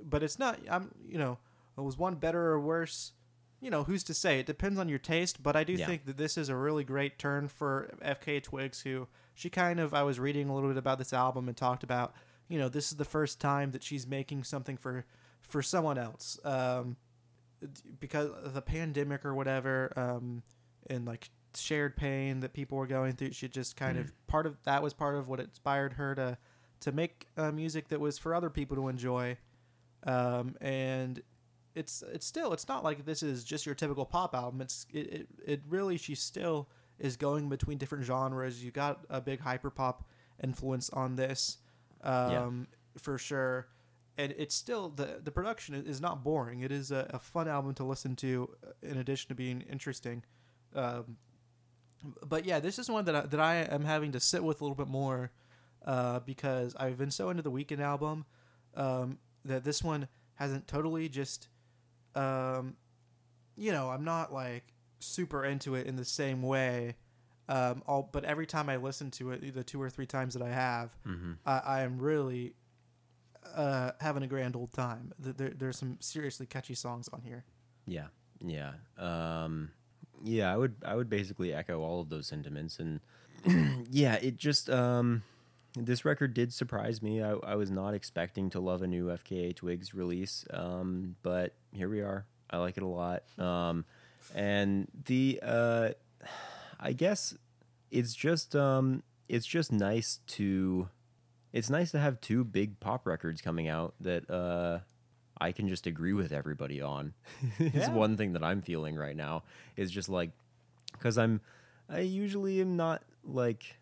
but it's not. I'm. You know, was one better or worse? You know, who's to say? It depends on your taste. But I do Yeah. think that this is a really great turn for FK Twigs, who she kind of. I was reading a little bit about this album and talked about. You know, this is the first time that she's making something for for someone else. Um, because of the pandemic or whatever, um, and like shared pain that people were going through, she just kind of part of that was part of what inspired her to to make uh, music that was for other people to enjoy. Um, and it's it's still it's not like this is just your typical pop album. It's it, it, it really she still is going between different genres. You got a big hyper pop influence on this, um, for sure. And it's still the the production is not boring. It is a, a fun album to listen to, uh, in addition to being interesting. Um, but yeah, this is one that I, that I am having to sit with a little bit more uh, because I've been so into the Weeknd album um, that this one hasn't totally just, um, you know, I'm not like super into it in the same way. Um, all, but every time I listen to it, the two or three times that I have, Mm-hmm. I, I am really uh, having a grand old time. Th- There, there's some seriously catchy songs on here. Yeah, yeah, um, yeah. I would, I would basically echo all of those sentiments, and yeah, it just, um, this record did surprise me. I, I was not expecting to love a new FKA Twigs release, um, but here we are. I like it a lot, um, and the, uh, I guess it's just, um, it's just nice to, it's nice to have two big pop records coming out that, uh, I can just agree with everybody on. is Yeah. one thing that I'm feeling right now is just like because I'm I usually am not like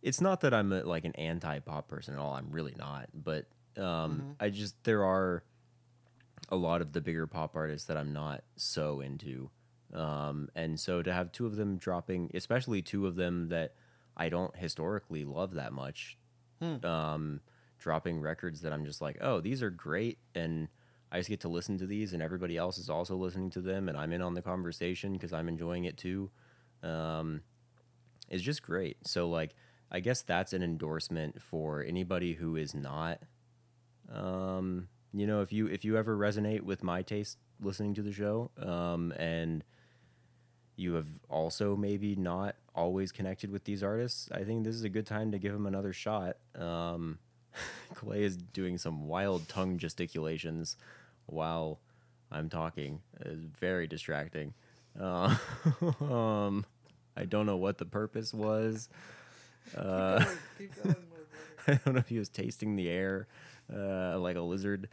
it's not that I'm a, like an anti pop person at all. I'm really not, but um, I just there are a lot of the bigger pop artists that I'm not so into, um, and so to have two of them dropping, especially two of them that I don't historically love that much, um, dropping records that I'm just like, oh, these are great, and I just get to listen to these, and everybody else is also listening to them, and I'm in on the conversation because I'm enjoying it too. Um, is just great. So like, I guess that's an endorsement for anybody who is not, um, you know, if you if you ever resonate with my taste listening to the show, um, and you have also maybe not always connected with these artists, I think this is a good time to give them another shot. Um, Clay is doing some wild tongue gesticulations while I'm talking. It's very distracting. Uh, um, I don't know what the purpose was. Uh, I don't know if he was tasting the air uh, like a lizard.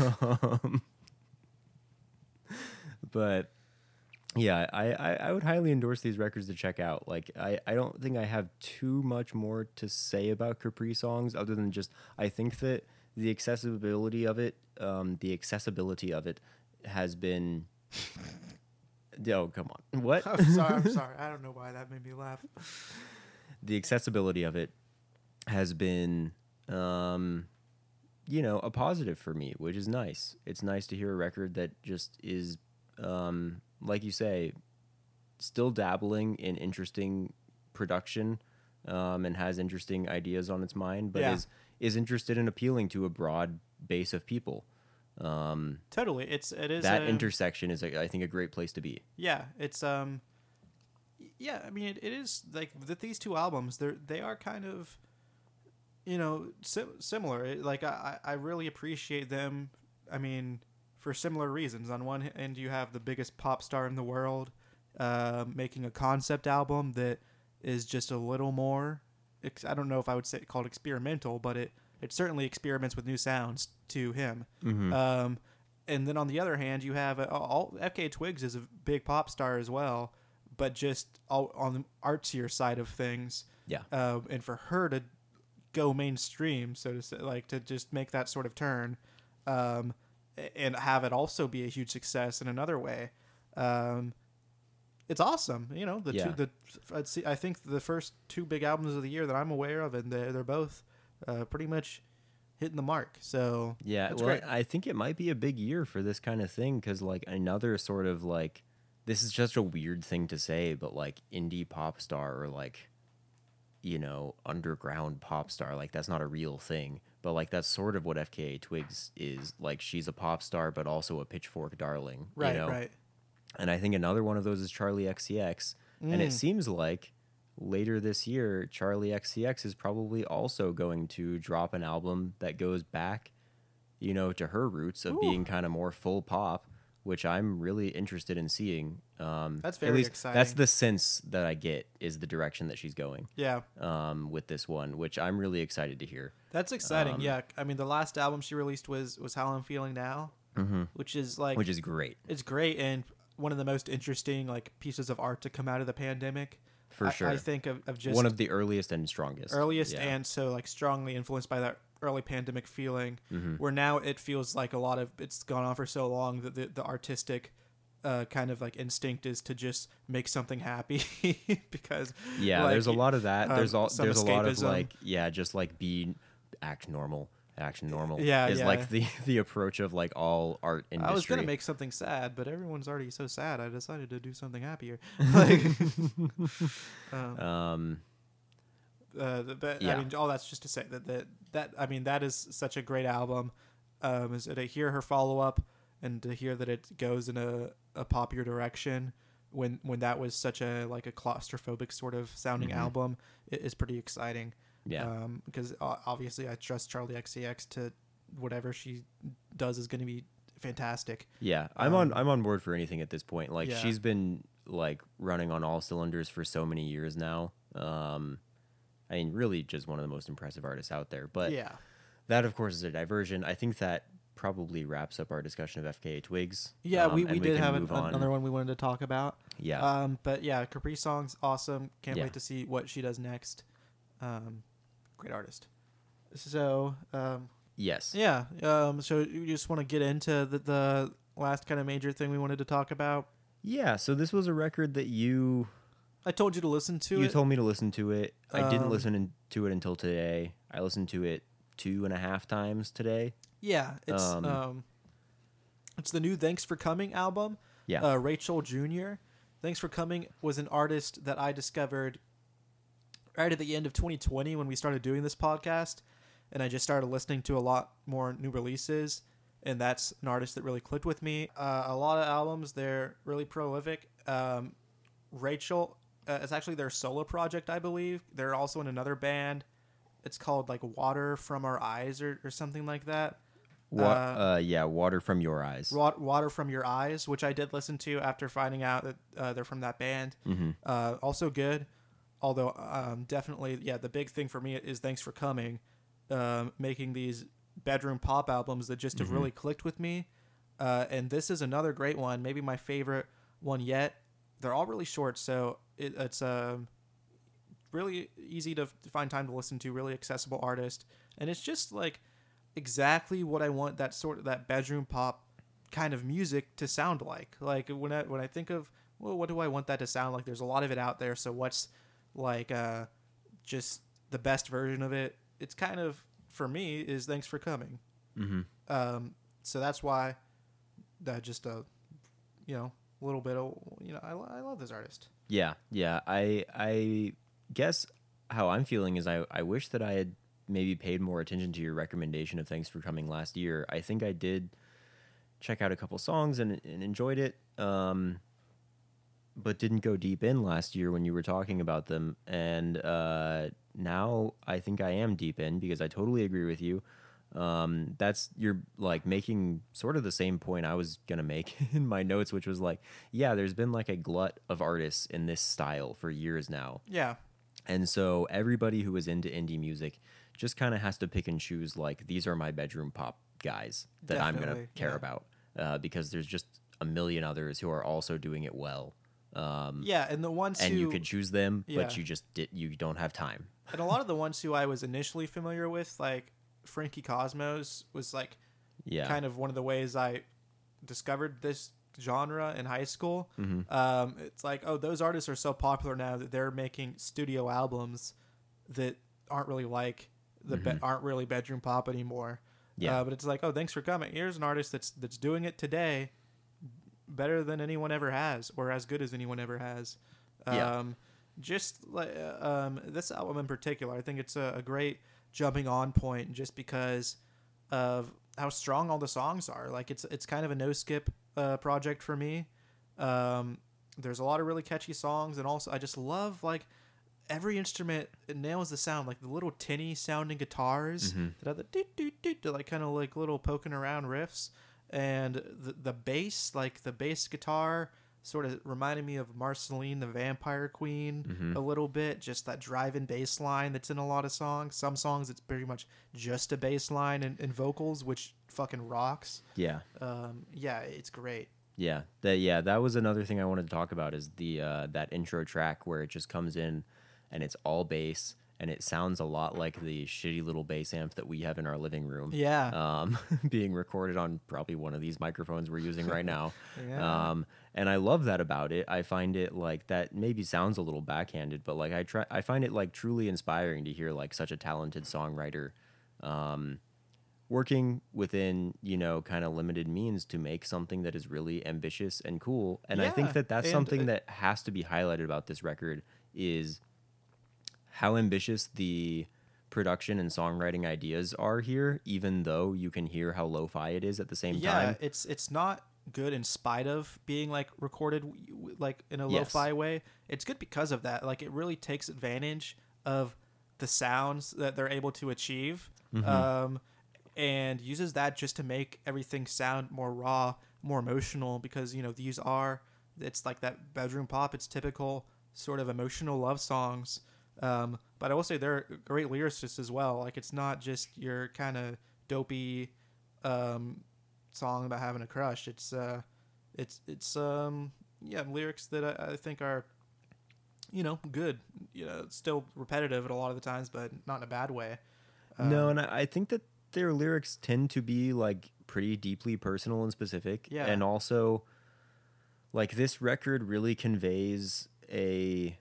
um, but yeah, I, I, I would highly endorse these records to check out. Like, I, I don't think I have too much more to say about Caprisongs other than just I think that the accessibility of it, um, the accessibility of it has been. Oh, come on. What? I'm sorry. I'm sorry. I don't know why that made me laugh. the accessibility of it has been um you know a positive for me which is nice it's nice to hear a record that just is um like you say still dabbling in interesting production um, and has interesting ideas on its mind, but Yeah. is is interested in appealing to a broad base of people. Um, Totally, it's it is that a- intersection is, I think, a great place to be. Yeah, it's um, yeah. I mean, it, it is like that. These two albums, they're they are kind of, you know, sim- similar. Like I I I really appreciate them. I mean, for similar reasons. On one end, you have the biggest pop star in the world, uh, making a concept album that is just a little more. ex- I don't know if I would say it called experimental, but it it certainly experiments with new sounds to him. Mhm. Um, and then on the other hand, you have uh, all FK Twigs is a big pop star as well, but just all, on the artsier side of things. Yeah. Um, and for her to go mainstream, so to say, like to just make that sort of turn, um, and have it also be a huge success in another way, um, it's awesome. You know, the Yeah. two, the see, I think the first two big albums of the year that I'm aware of, and they're, they're both uh, pretty much hitting the mark. So Yeah, well, great. I think it might be a big year for this kind of thing because, like, another sort of like, this is just a weird thing to say, but like indie pop star or like, you know, underground pop star, like that's not a real thing. But like that's sort of what FKA Twigs is. Like she's a pop star, but also a pitchfork darling. right, you know? right. And I think another one of those is Charli XCX. And it Mm. seems like later this year, Charli XCX is probably also going to drop an album that goes back, you know, to her roots of Ooh. being kind of more full pop, which I'm really interested in seeing. Um, That's at very least That's the sense that I get is the direction that she's going Yeah, um, with this one, which I'm really excited to hear. that's exciting. Um, yeah, I mean, the last album she released was was How I'm Feeling Now, Mm-hmm. which is like Which is great it's great and one of the most interesting like pieces of art to come out of the pandemic. for I, sure. I think of, of just one of the earliest and strongest. earliest Yeah. and so like strongly influenced by that early pandemic feeling Mhm. where now it feels like a lot of it's gone on for so long that the, the artistic uh, kind of like instinct is to just make something happy because Yeah, like, there's a lot of that. um, There's all there's a lot of like yeah, just like be act normal, act normal. Yeah, is yeah. like the the approach of like all art industry. I was gonna make something sad, but everyone's already so sad. I decided to do something happier. like, um, um uh, but, Yeah. I mean, all that's just to say that, that that I mean that is such a great album. Um, is to hear her follow up and to hear that it goes in a, a popular direction when when that was such a like a claustrophobic sort of sounding Mhm. album it is pretty exciting. yeah, Um, because obviously I trust Charli XCX to whatever she does is going to be fantastic. yeah. I'm on um, I'm on board for anything at this point. Like Yeah. she's been like running on all cylinders for so many years now. Um, I mean, really, just one of the most impressive artists out there. But yeah. that, of course, is a diversion. I think that probably wraps up our discussion of FKA Twigs. Yeah, Um, we, and we did have an, on. another one we wanted to talk about. Yeah, Um, but yeah, Capri Song's awesome. Can't Yeah. wait to see what she does next. Um, great artist. So um, yes, yeah, um, so you just want to get into the, the last kind of major thing we wanted to talk about. yeah. So this was a record that you I told you to listen to you it. You told me to listen to it. I didn't Um, listen in, to it until today. I listened to it two and a half times today. yeah, it's um, um, it's the new "Thanks for Coming" album. Yeah. Uh, Rachel Jr. Thanks for Coming was an artist that I discovered right at the end of 2020 when we started doing this podcast, and I just started listening to a lot more new releases, and that's an artist that really clicked with me. Uh, a lot of albums, they're really prolific. Um, Rachel, uh, it's actually their solo project, I believe. They're also in another band. It's called like Water from Our Eyes or, or something like that. Wa- uh, uh, yeah, water from your eyes. Wa- Water from Your Eyes, which I did listen to after finding out that uh, they're from that band. Mhm. Uh, also good, although um, definitely, yeah, the big thing for me is Thanks for Coming, um, making these bedroom pop albums that just have Mhm. really clicked with me. Uh, and this is another great one, maybe my favorite one yet. They're all really short, so it, it's um, really easy to, find time to listen to. Really accessible artist, and it's just like exactly what I want that sort of that bedroom pop kind of music to sound like. Like when I when I think of well, what do I want that to sound like? There's a lot of it out there. So what's like uh, just the best version of it? It's kind of for me is thanks for coming. hmm Um, so that's why that just a you know a little bit of you know I, I love this artist. Yeah, yeah. I I guess how I'm feeling is I I wish that I had maybe paid more attention to your recommendation of Thanks for Coming last year. I think I did check out a couple songs and, and enjoyed it. Um, but didn't go deep in last year when you were talking about them. And uh, now I think I am deep in because I totally agree with you. Um, that's you're like making sort of the same point I was gonna make in my notes, which was like, yeah, there's been like a glut of artists in this style for years now. Yeah. And so everybody who is into indie music just kind of has to pick and choose like these are my bedroom pop guys that I'm going to care yeah. about uh, because there's just a million others who are also doing it well. Um, Yeah, and the ones and who you could choose them, Yeah. but you just did, you don't have time. and a lot of the ones who I was initially familiar with, like Frankie Cosmos, was like Yeah. kind of one of the ways I discovered this genre in high school. Mhm. Um, it's like, oh, those artists are so popular now that they're making studio albums that aren't really like the be- aren't really bedroom pop anymore. Mm-hmm. Yeah. Uh, but it's like, oh, thanks for coming. Here's an artist that's that's doing it today, better than anyone ever has, or as good as anyone ever has. Yeah. Um, just like uh, um, this album in particular, I think it's a, a great jumping on point, just because of how strong all the songs are. Like it's it's kind of a no skip uh, project for me. Um, there's a lot of really catchy songs, and also I just love like every instrument it nails the sound. Like the little tinny sounding guitars Mhm. that have the doot doot doot, to like kind of like little poking around riffs, and the the bass like the bass guitar sort of reminded me of Marceline the Vampire Queen Mhm. a little bit. Just that driving bass line that's in a lot of songs. Some songs it's pretty much just a bass line and, and vocals, which fucking rocks. Yeah. Um, yeah, it's great. Yeah, that yeah, that was another thing I wanted to talk about is the uh, that intro track where it just comes in and it's all bass and it sounds a lot like the shitty little bass amp that we have in our living room. Yeah. Um, being recorded on probably one of these microphones we're using right now. Yeah. Um, and I love that about it. I find it like that maybe sounds a little backhanded, but like I try I find it like truly inspiring to hear like such a talented songwriter um working within you know kind of limited means to make something that is really ambitious and cool and i think that that's something uh, that has to be highlighted about this record is how ambitious the production and songwriting ideas are here even though you can hear how lo-fi it is at the same yeah, time Yeah, it's it's not good in spite of being like recorded like in a Yes. lo-fi way. It's good because of that. Like it really takes advantage of the sounds that they're able to achieve, Mm-hmm. um, and uses that just to make everything sound more raw, more emotional. Because you know these are it's like that bedroom pop. It's typical sort of emotional love songs. Um, but I will say they're great lyricists as well. Like it's not just your kind of dopey um, song about having a crush. It's uh, it's it's um, yeah, lyrics that I, I think are, you know, good. You know, still repetitive at a lot of the times, but not in a bad way. no and I, I think that their lyrics tend to be like pretty deeply personal and specific Yeah. and also like this record really conveys a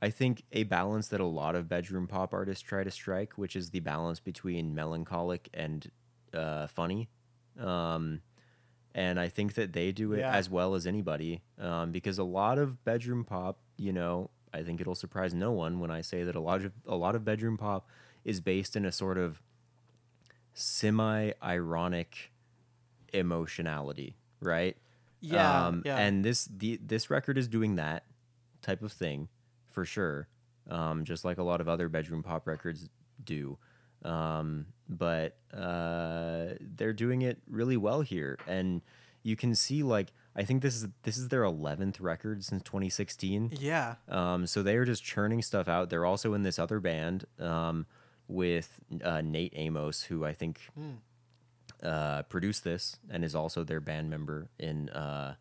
I think a balance that a lot of bedroom pop artists try to strike, which is the balance between melancholic and uh, funny. Um, and I think that they do it Yeah. as well as anybody um, because a lot of bedroom pop, you know, I think it'll surprise no one when I say that a lot of a lot of bedroom pop is based in a sort of semi-ironic emotionality, right? Yeah, Um, yeah. And this the this record is doing that type of thing for sure. Um, just like a lot of other bedroom pop records do. Um, but uh, they're doing it really well here, and you can see like I think this is this is their eleventh record since 2016. Yeah, Um, so they are just churning stuff out. They're also in this other band um, with uh, Nate Amos, who I think uh, produced this and is also their band member in uh,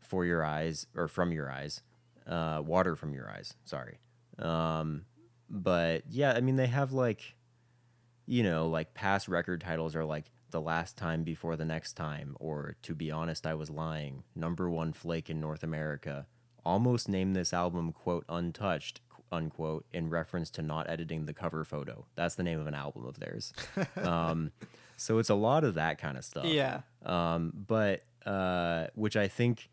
For Your Eyes or From Your Eyes, uh, Water from Your Eyes. Sorry. Um, but yeah, I mean they have like, you know, like past record titles are like the last time before the next time, or to be honest, I was lying. Number one flake in North America. Almost named this album quote untouched unquote in reference to not editing the cover photo. That's the name of an album of theirs. um, so it's a lot of that kind of stuff. yeah, Um, but uh, which I think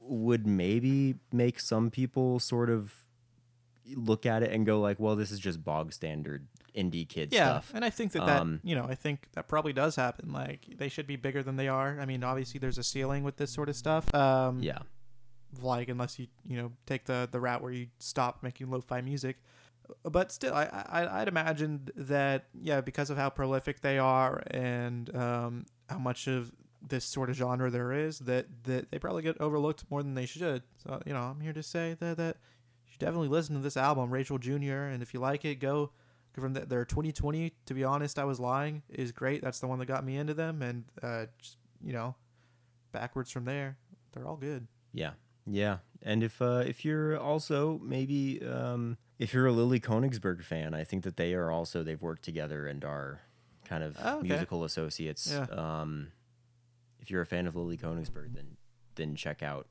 would maybe make some people sort of look at it and go like, well, this is just bog standard indie kid yeah, stuff. and I think that that Um, you know I think that probably does happen. Like they should be bigger than they are. I mean, obviously there's a ceiling with this sort of stuff. Um, Yeah. like unless you you know take the the route where you stop making lo-fi music but still I, I i'd imagine that yeah because of how prolific they are and um how much of this sort of genre there is that that they probably get overlooked more than they should so you know i'm here to say that that should definitely listen to this album rachel jr and if you like it go go from the, their 2020 to be honest i was lying is great that's the one that got me into them and uh just you know backwards from there they're all good Yeah, yeah. And if uh, if you're also maybe um, if you're a Lily Konigsberg fan, I think that they are also they've worked together and are kind of Oh, okay. musical associates. Yeah. Um, if you're a fan of Lily Konigsberg, then then check out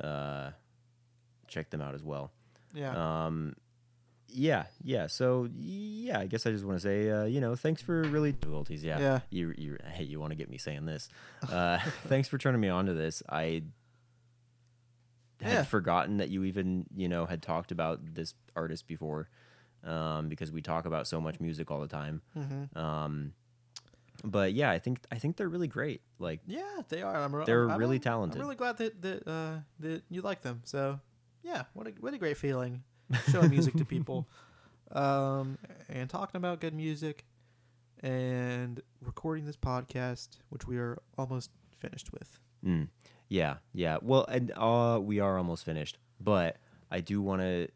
uh, check them out as well. yeah Um, yeah, yeah. So yeah, I guess I just want to say, uh, you know, thanks for really difficulties. Yeah, Yeah. You, you, hey, you want to get me saying this? Uh, thanks for turning me on to this. I had Yeah. forgotten that you even, you know, had talked about this artist before, um, because we talk about so much music all the time. mm-hmm. Um, but yeah, I think I think they're really great. Like, Yeah, they are. I'm, They're I'm, really I'm, talented. I'm really glad that that uh, that you like them. So, yeah, what a what a great feeling showing music to people, um, and talking about good music, and recording this podcast, which we are almost finished with. Mm, yeah, yeah. Well, and uh, we are almost finished, but I do want to.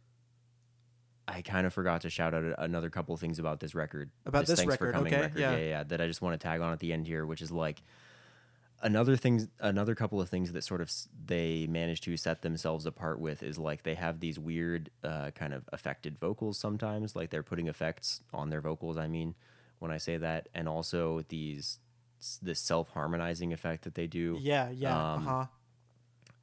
I kind of forgot to shout out another couple of things about this record. About this thanks for record, coming okay, record. yeah. yeah, yeah. That I just want to tag on at the end here, which is like another things, another couple of things that sort of s- they manage to set themselves apart with is like they have these weird uh, kind of affected vocals sometimes, like they're putting effects on their vocals. I mean, when I say that, and also these this self harmonizing effect that they do Yeah, yeah, Um, uh huh.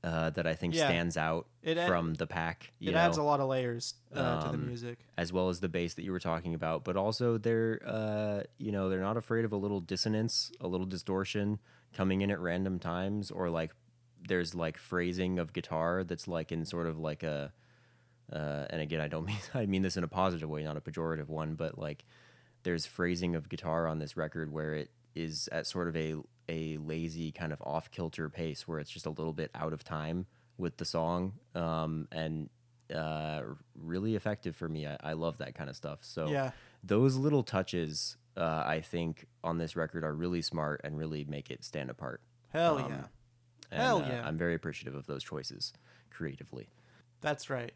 uh, that I think Yeah. stands out It add- from the pack. You It know, adds a lot of layers uh, to the Um, music. as well as the bass that you were talking about, but also they're uh, you know they're not afraid of a little dissonance, a little distortion coming in at random times, or like there's like phrasing of guitar that's like in sort of like a uh, and again I don't mean I mean this in a positive way, not a pejorative one, but like there's phrasing of guitar on this record where it is at sort of a a lazy kind of off kilter pace where it's just a little bit out of time with the song um, and uh, really effective for me. I, I love that kind of stuff. So Yeah. those little touches uh, I think on this record are really smart and really make it stand apart. Hell um, yeah. And, Hell uh, yeah. I'm very appreciative of those choices creatively. That's right.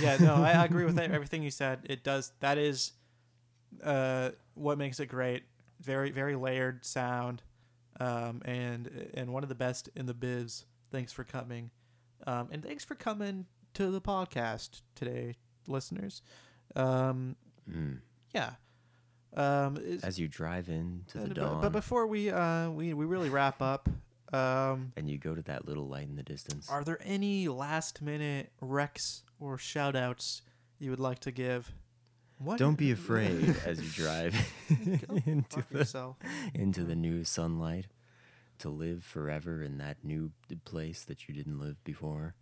Yeah, no, I I agree with that, everything you said. It does. That is uh, what makes it great. Very, very layered sound, um, and and one of the best in the biz. Thanks for coming, um, and thanks for coming to the podcast today, listeners. Um, Mm. yeah. Um, As you drive into the dawn but before we uh we, we really wrap up, um, and you go to that little light in the distance. are there any last minute recs or shout outs you would like to give? What? Don't be afraid as you drive into the into the new sunlight to live forever in that new place that you didn't live before.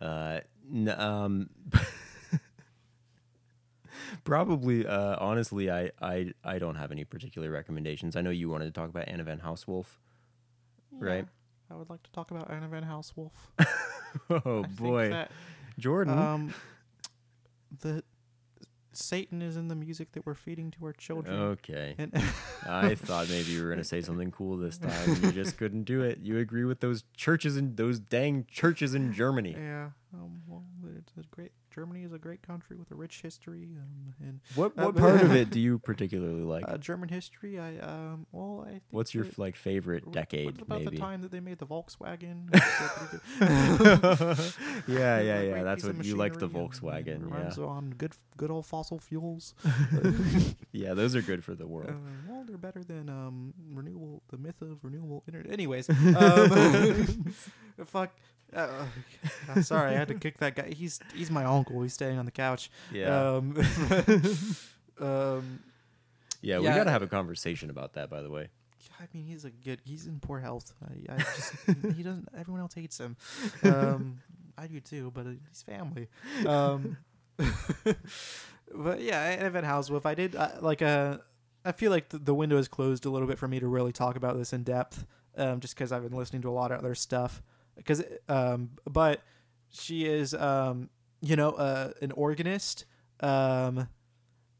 Uh, n- um, probably, uh, honestly, I, I, I don't have any particular recommendations. I know you wanted to talk about Anna von Hausswolff, right? I would like to talk about Anna von Hausswolff. Oh I boy, that, Jordan. um, the Satan is in the music that we're feeding to our children. okay, I thought maybe you were gonna say something cool this time. and You just couldn't do it. You agree with those churches and those dang churches in Germany. yeah, um, well, it's a great. Germany is a great country with a rich history, um, and What Uh, what part of it do you particularly like? uh, German history. I um, well, I. Think What's your that- like favorite decade? about maybe. the time that they made the Volkswagen? It's pretty good. yeah, yeah, yeah. That's what you like the and- Volkswagen. and Yeah, runs on good, good old fossil fuels. yeah. Those are good for the world. Uh, well, they're better than um, renewable. The myth of renewable energy. Anyways, um, fuck. Uh, sorry, I had to kick that guy. He's he's my uncle. He's staying on the couch. Yeah, Um, um, yeah. We yeah. gotta have a conversation about that. By the way. I mean, he's a good. He's in poor health. I, I just he doesn't. Everyone else hates him. Um, I do too, but uh, he's family. Um, but yeah, Evan Housewolf. I did uh, like uh, I feel like the, the window is closed a little bit for me to really talk about this in depth, um, just because I've been listening to a lot of other stuff. Because, um, but she is, um, you know, uh, an organist, um,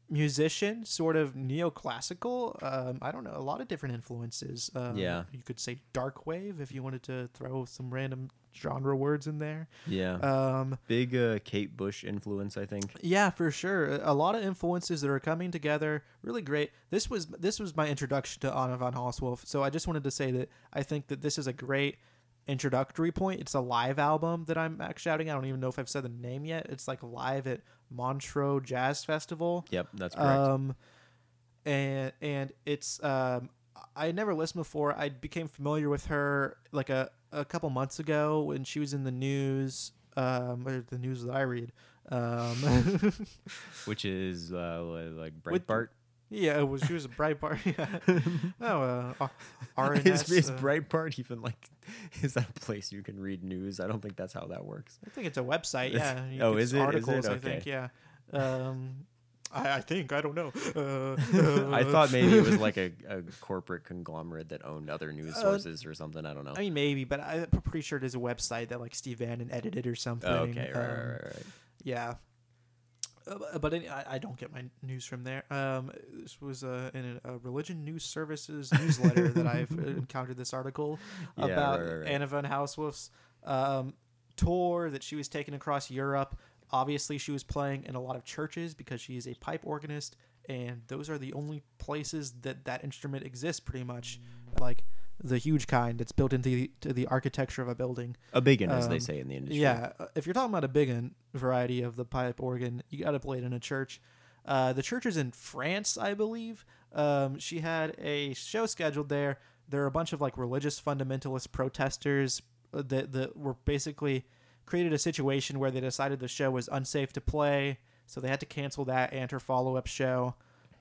musician, sort of neoclassical. Um, I don't know, a lot of different influences. Um, Yeah. you could say dark wave if you wanted to throw some random genre words in there. Yeah. Um, Big uh, Kate Bush influence, I think. yeah, for sure. A lot of influences that are coming together. Really great. This was this was my introduction to Anna von Hausswolff. So I just wanted to say that I think that this is a great introductory point. It's a live album that I'm actually shouting. I don't even know if I've said the name yet. It's like live at Montreux Jazz Festival. Yep, that's correct. Um, and and it's um, I never listened before. I became familiar with her like a a couple months ago when she was in the news. Um, or the news that I read. Um, Which is uh, li- like With- Breitbart. Yeah, it was she was a Breitbart. Yeah. oh, uh, R- RNS. is is uh, Breitbart even like? Is that a place you can read news? I don't think that's how that works. I think it's a website. Yeah. you Oh, is it? Is it? Articles. I Okay. think. Yeah. Um, I, I think I don't know. Uh, I thought maybe it was like a, a corporate conglomerate that owned other news Uh, sources or something. I don't know. I mean, maybe, but I'm pretty sure it is a website that like Steve Bannon edited or something. Oh, okay, Um, right, right, right. Yeah. Uh, but any, I, I don't get my news from there. Um, this was uh, in a, a religion news services newsletter that I've encountered this article Yeah, about right, right, right. Anna von Hausswolff's um, tour that she was taking across Europe. Obviously, she was playing in a lot of churches because she is a pipe organist, and those are the only places that that instrument exists. Pretty much, like the huge kind that's built into the, to the architecture of a building. A big one, as they Um, say in the industry. Yeah, uh, if you're talking about a big un- variety of the pipe organ, you got to play it in a church. Uh, the church is in France, I believe. Um, she had a show scheduled there. There are a bunch of like religious fundamentalist protesters uh, that that were basically created a situation where they decided the show was unsafe to play, so they had to cancel that and her follow up show.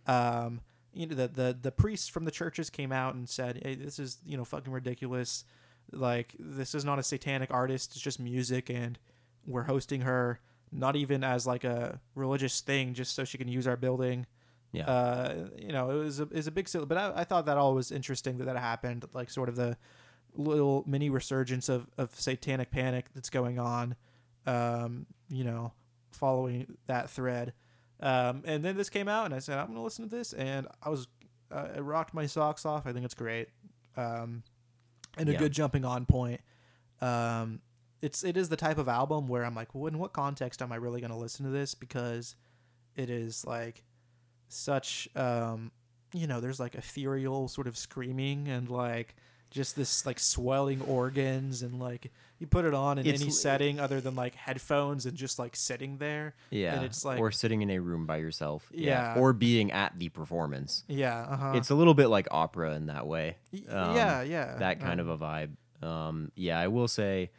Um, you know, the, the the priests from the churches came out and said, "Hey, this is you know fucking ridiculous. Like this is not a satanic artist. It's just music, and we're hosting her not even as like a religious thing, just so she can use our building." Yeah. Uh, you know, it was a, it was a big, but I, I thought that all was interesting that that happened. Like sort of the little mini resurgence of, of satanic panic that's going on. Um, you know, following that thread. Um, and then this came out, and I said, I'm gonna listen to this, and I was, uh, it rocked my socks off. I think it's great, um, and a Yeah. good jumping on point. Um, it's it is the type of album where I'm like, well, in what context am I really gonna listen to this? Because it is like such, um, you know, there's like ethereal sort of screaming and like just this like swelling organs and like you put it on in It's any l- setting other than like headphones and just like sitting there. yeah. and it's like- or sitting in a room by yourself. Yeah. Or being at the performance. Yeah, uh-huh. It's a little bit like opera in that way. Y- um, yeah, yeah. that kind of a vibe. Um, yeah, I will say,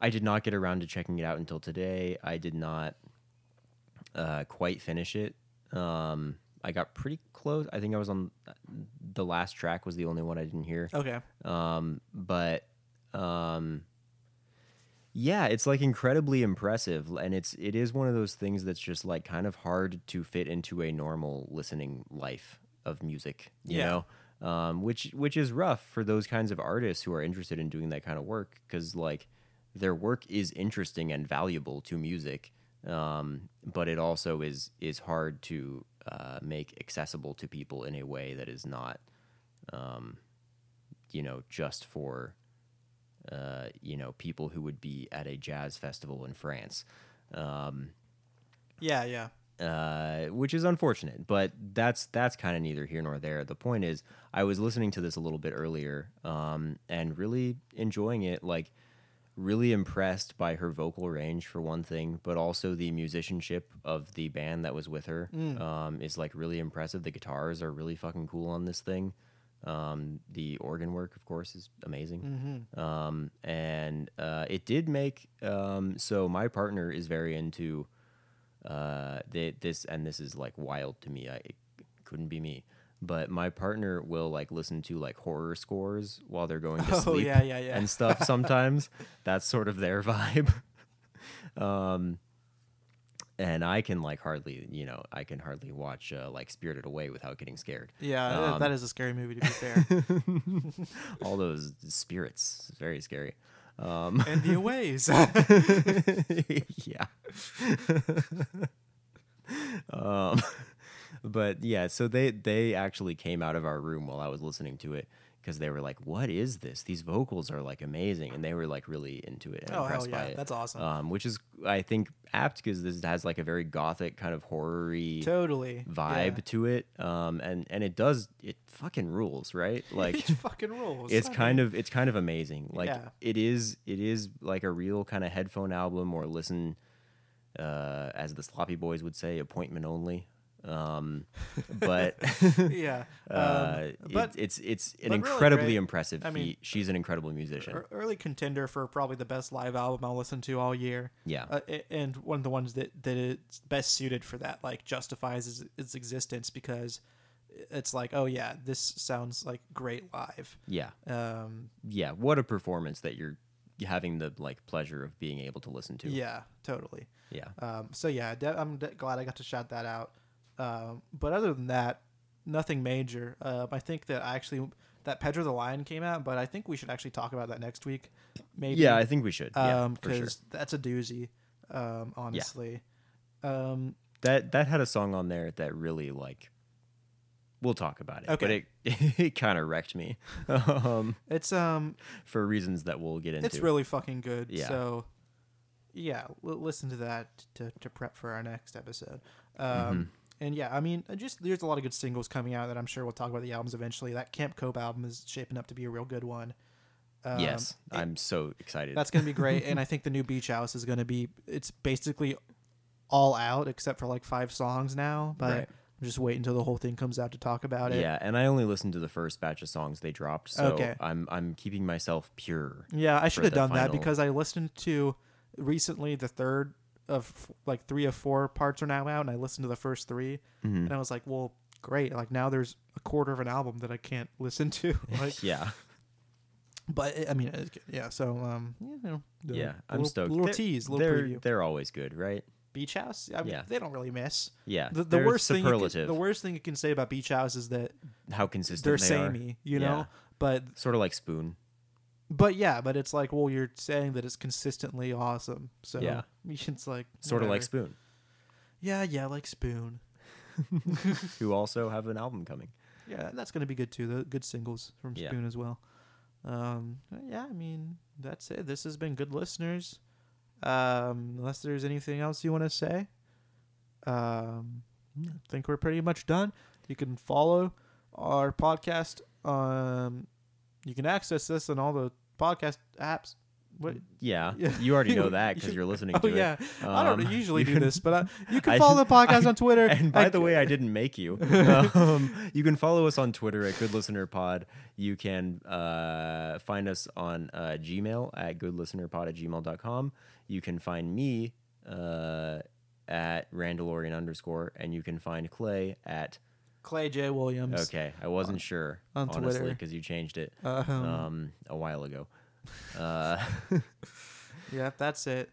I did not get around to checking it out until today. I did not uh, quite finish it. Um, I got pretty close. I think I was on the last track was the only one I didn't hear. Okay. Um, but um, yeah, it's like incredibly impressive, and it's it is one of those things that's just like kind of hard to fit into a normal listening life of music. You Yeah. know, um, which which is rough for those kinds of artists who are interested in doing that kind of work because like their work is interesting and valuable to music. Um, but it also is is hard to uh, make accessible to people in a way that is not um, you know, just for, uh, you know, people who would be at a jazz festival in France, um, Yeah, yeah. uh, which is unfortunate. But that's that's kind of neither here nor there. The point is, I was listening to this a little bit earlier, um, and really enjoying it. Like, really impressed by her vocal range for one thing, but also the musicianship of the band that was with her um, is like really impressive. The guitars are really fucking cool on this thing. Um, the organ work, of course, is amazing. Um, and uh, it did make um, so my partner is very into uh, they, this, and this is like wild to me. I, it couldn't be me. But my partner will like listen to like horror scores while they're going to Oh, sleep yeah, yeah, yeah. and stuff sometimes. That's sort of their vibe. And I can like hardly, you know, I can hardly watch uh, like Spirited Away without getting scared. Yeah, Um, that is a scary movie to be fair. All those spirits, it's very scary. Um, and the aways. yeah. um, but yeah, so they they actually came out of our room while I was listening to it because they were like, "What is this? These vocals are like amazing," and they were like really into it and oh hell impressed by yeah, it. that's awesome. um, which is I think apt because this has like a very gothic kind of horror-y totally vibe to it, um, and and it does it fucking rules, right? Like it fucking rules. it's I kind mean, of it's kind of amazing. Like Yeah. it is it is like a real kind of headphone album or listen, uh, as the Sloppy Boys would say, appointment only. Um, but yeah. uh, um, it- but it's it's an but really incredibly impressive I mean, feat. She's an incredible musician. ear- early contender for probably the best live album I'll listen to all year. yeah, uh, and one of the ones that that it's best suited for that like justifies its, its existence because it's like oh yeah this sounds like great live yeah, um yeah. What a performance that you're having the like pleasure of being able to listen to. yeah totally yeah. um so yeah de- i'm de- glad i got to shout that out um but other than that nothing major um i think that I actually that pedro the lion came out but i think we should actually talk about that next week maybe Yeah, I think we should. Yeah, um for sure. because that's a doozy um honestly um That that had a song on there that really like. We'll talk about it, Okay. but it it kind of wrecked me, um, it's um for reasons that we'll get into. It's really fucking good. Yeah. So, yeah, listen to that to, to prep for our next episode. Um, Mm-hmm. And yeah, I mean, just there's a lot of good singles coming out that I'm sure we'll talk about the albums eventually. That Camp Cope album is shaping up to be a real good one. Um, yes, I'm so excited. that's gonna be great. and I think the new Beach House is gonna be. It's basically all out except for like five songs now. But Right. I'm just waiting until the whole thing comes out to talk about it. yeah, and I only listened to the first batch of songs they dropped, so Okay. I'm I'm keeping myself pure. Yeah, I should have done that because I listened to recently the third of like three of four parts are now out, and I listened to the first 3 Mhm. and I was like, well, great. Like now there's a quarter of an album that I can't listen to. like, yeah, but it- I mean, it's good. yeah. So um, you know, the yeah, I'm little, stoked. Little They're- tease, little they're preview. they're always good, right? Beach House. I mean, Yeah. they don't really miss. Yeah, The, the worst thing, you can, the worst thing you can say about Beach House is that how consistent they're they are. samey, you Yeah. know. But Sort of like Spoon. But yeah, but it's like, well, you're saying that it's consistently awesome. So Yeah. it's like Sort of like. Spoon, Yeah, yeah, like Spoon. who also have an album coming. Yeah, that's gonna be good too. The good singles from Yeah. Spoon as well. Um, yeah, I mean that's it. This has been good listeners. Um, unless there's anything else you want to say, um, I think we're pretty much done. You can follow our podcast. Um, you can access this on all the podcast apps. What? Yeah, you already know that because you're listening Oh to it. yeah, I don't Um, usually do this, but uh, you can I- follow the podcast I- on Twitter. And by I- the way, I didn't make you. um, you can follow us on Twitter at Good Listener Pod. You can uh, find us on uh, Gmail at goodlistenerpod at gmail.com. You can find me uh, at Randalorian underscore, and you can find Clay at. Clay J Williams. Okay, I wasn't sure on honestly Twitter. because you changed it Um, um, a while ago. Uh, Yeah, that's it.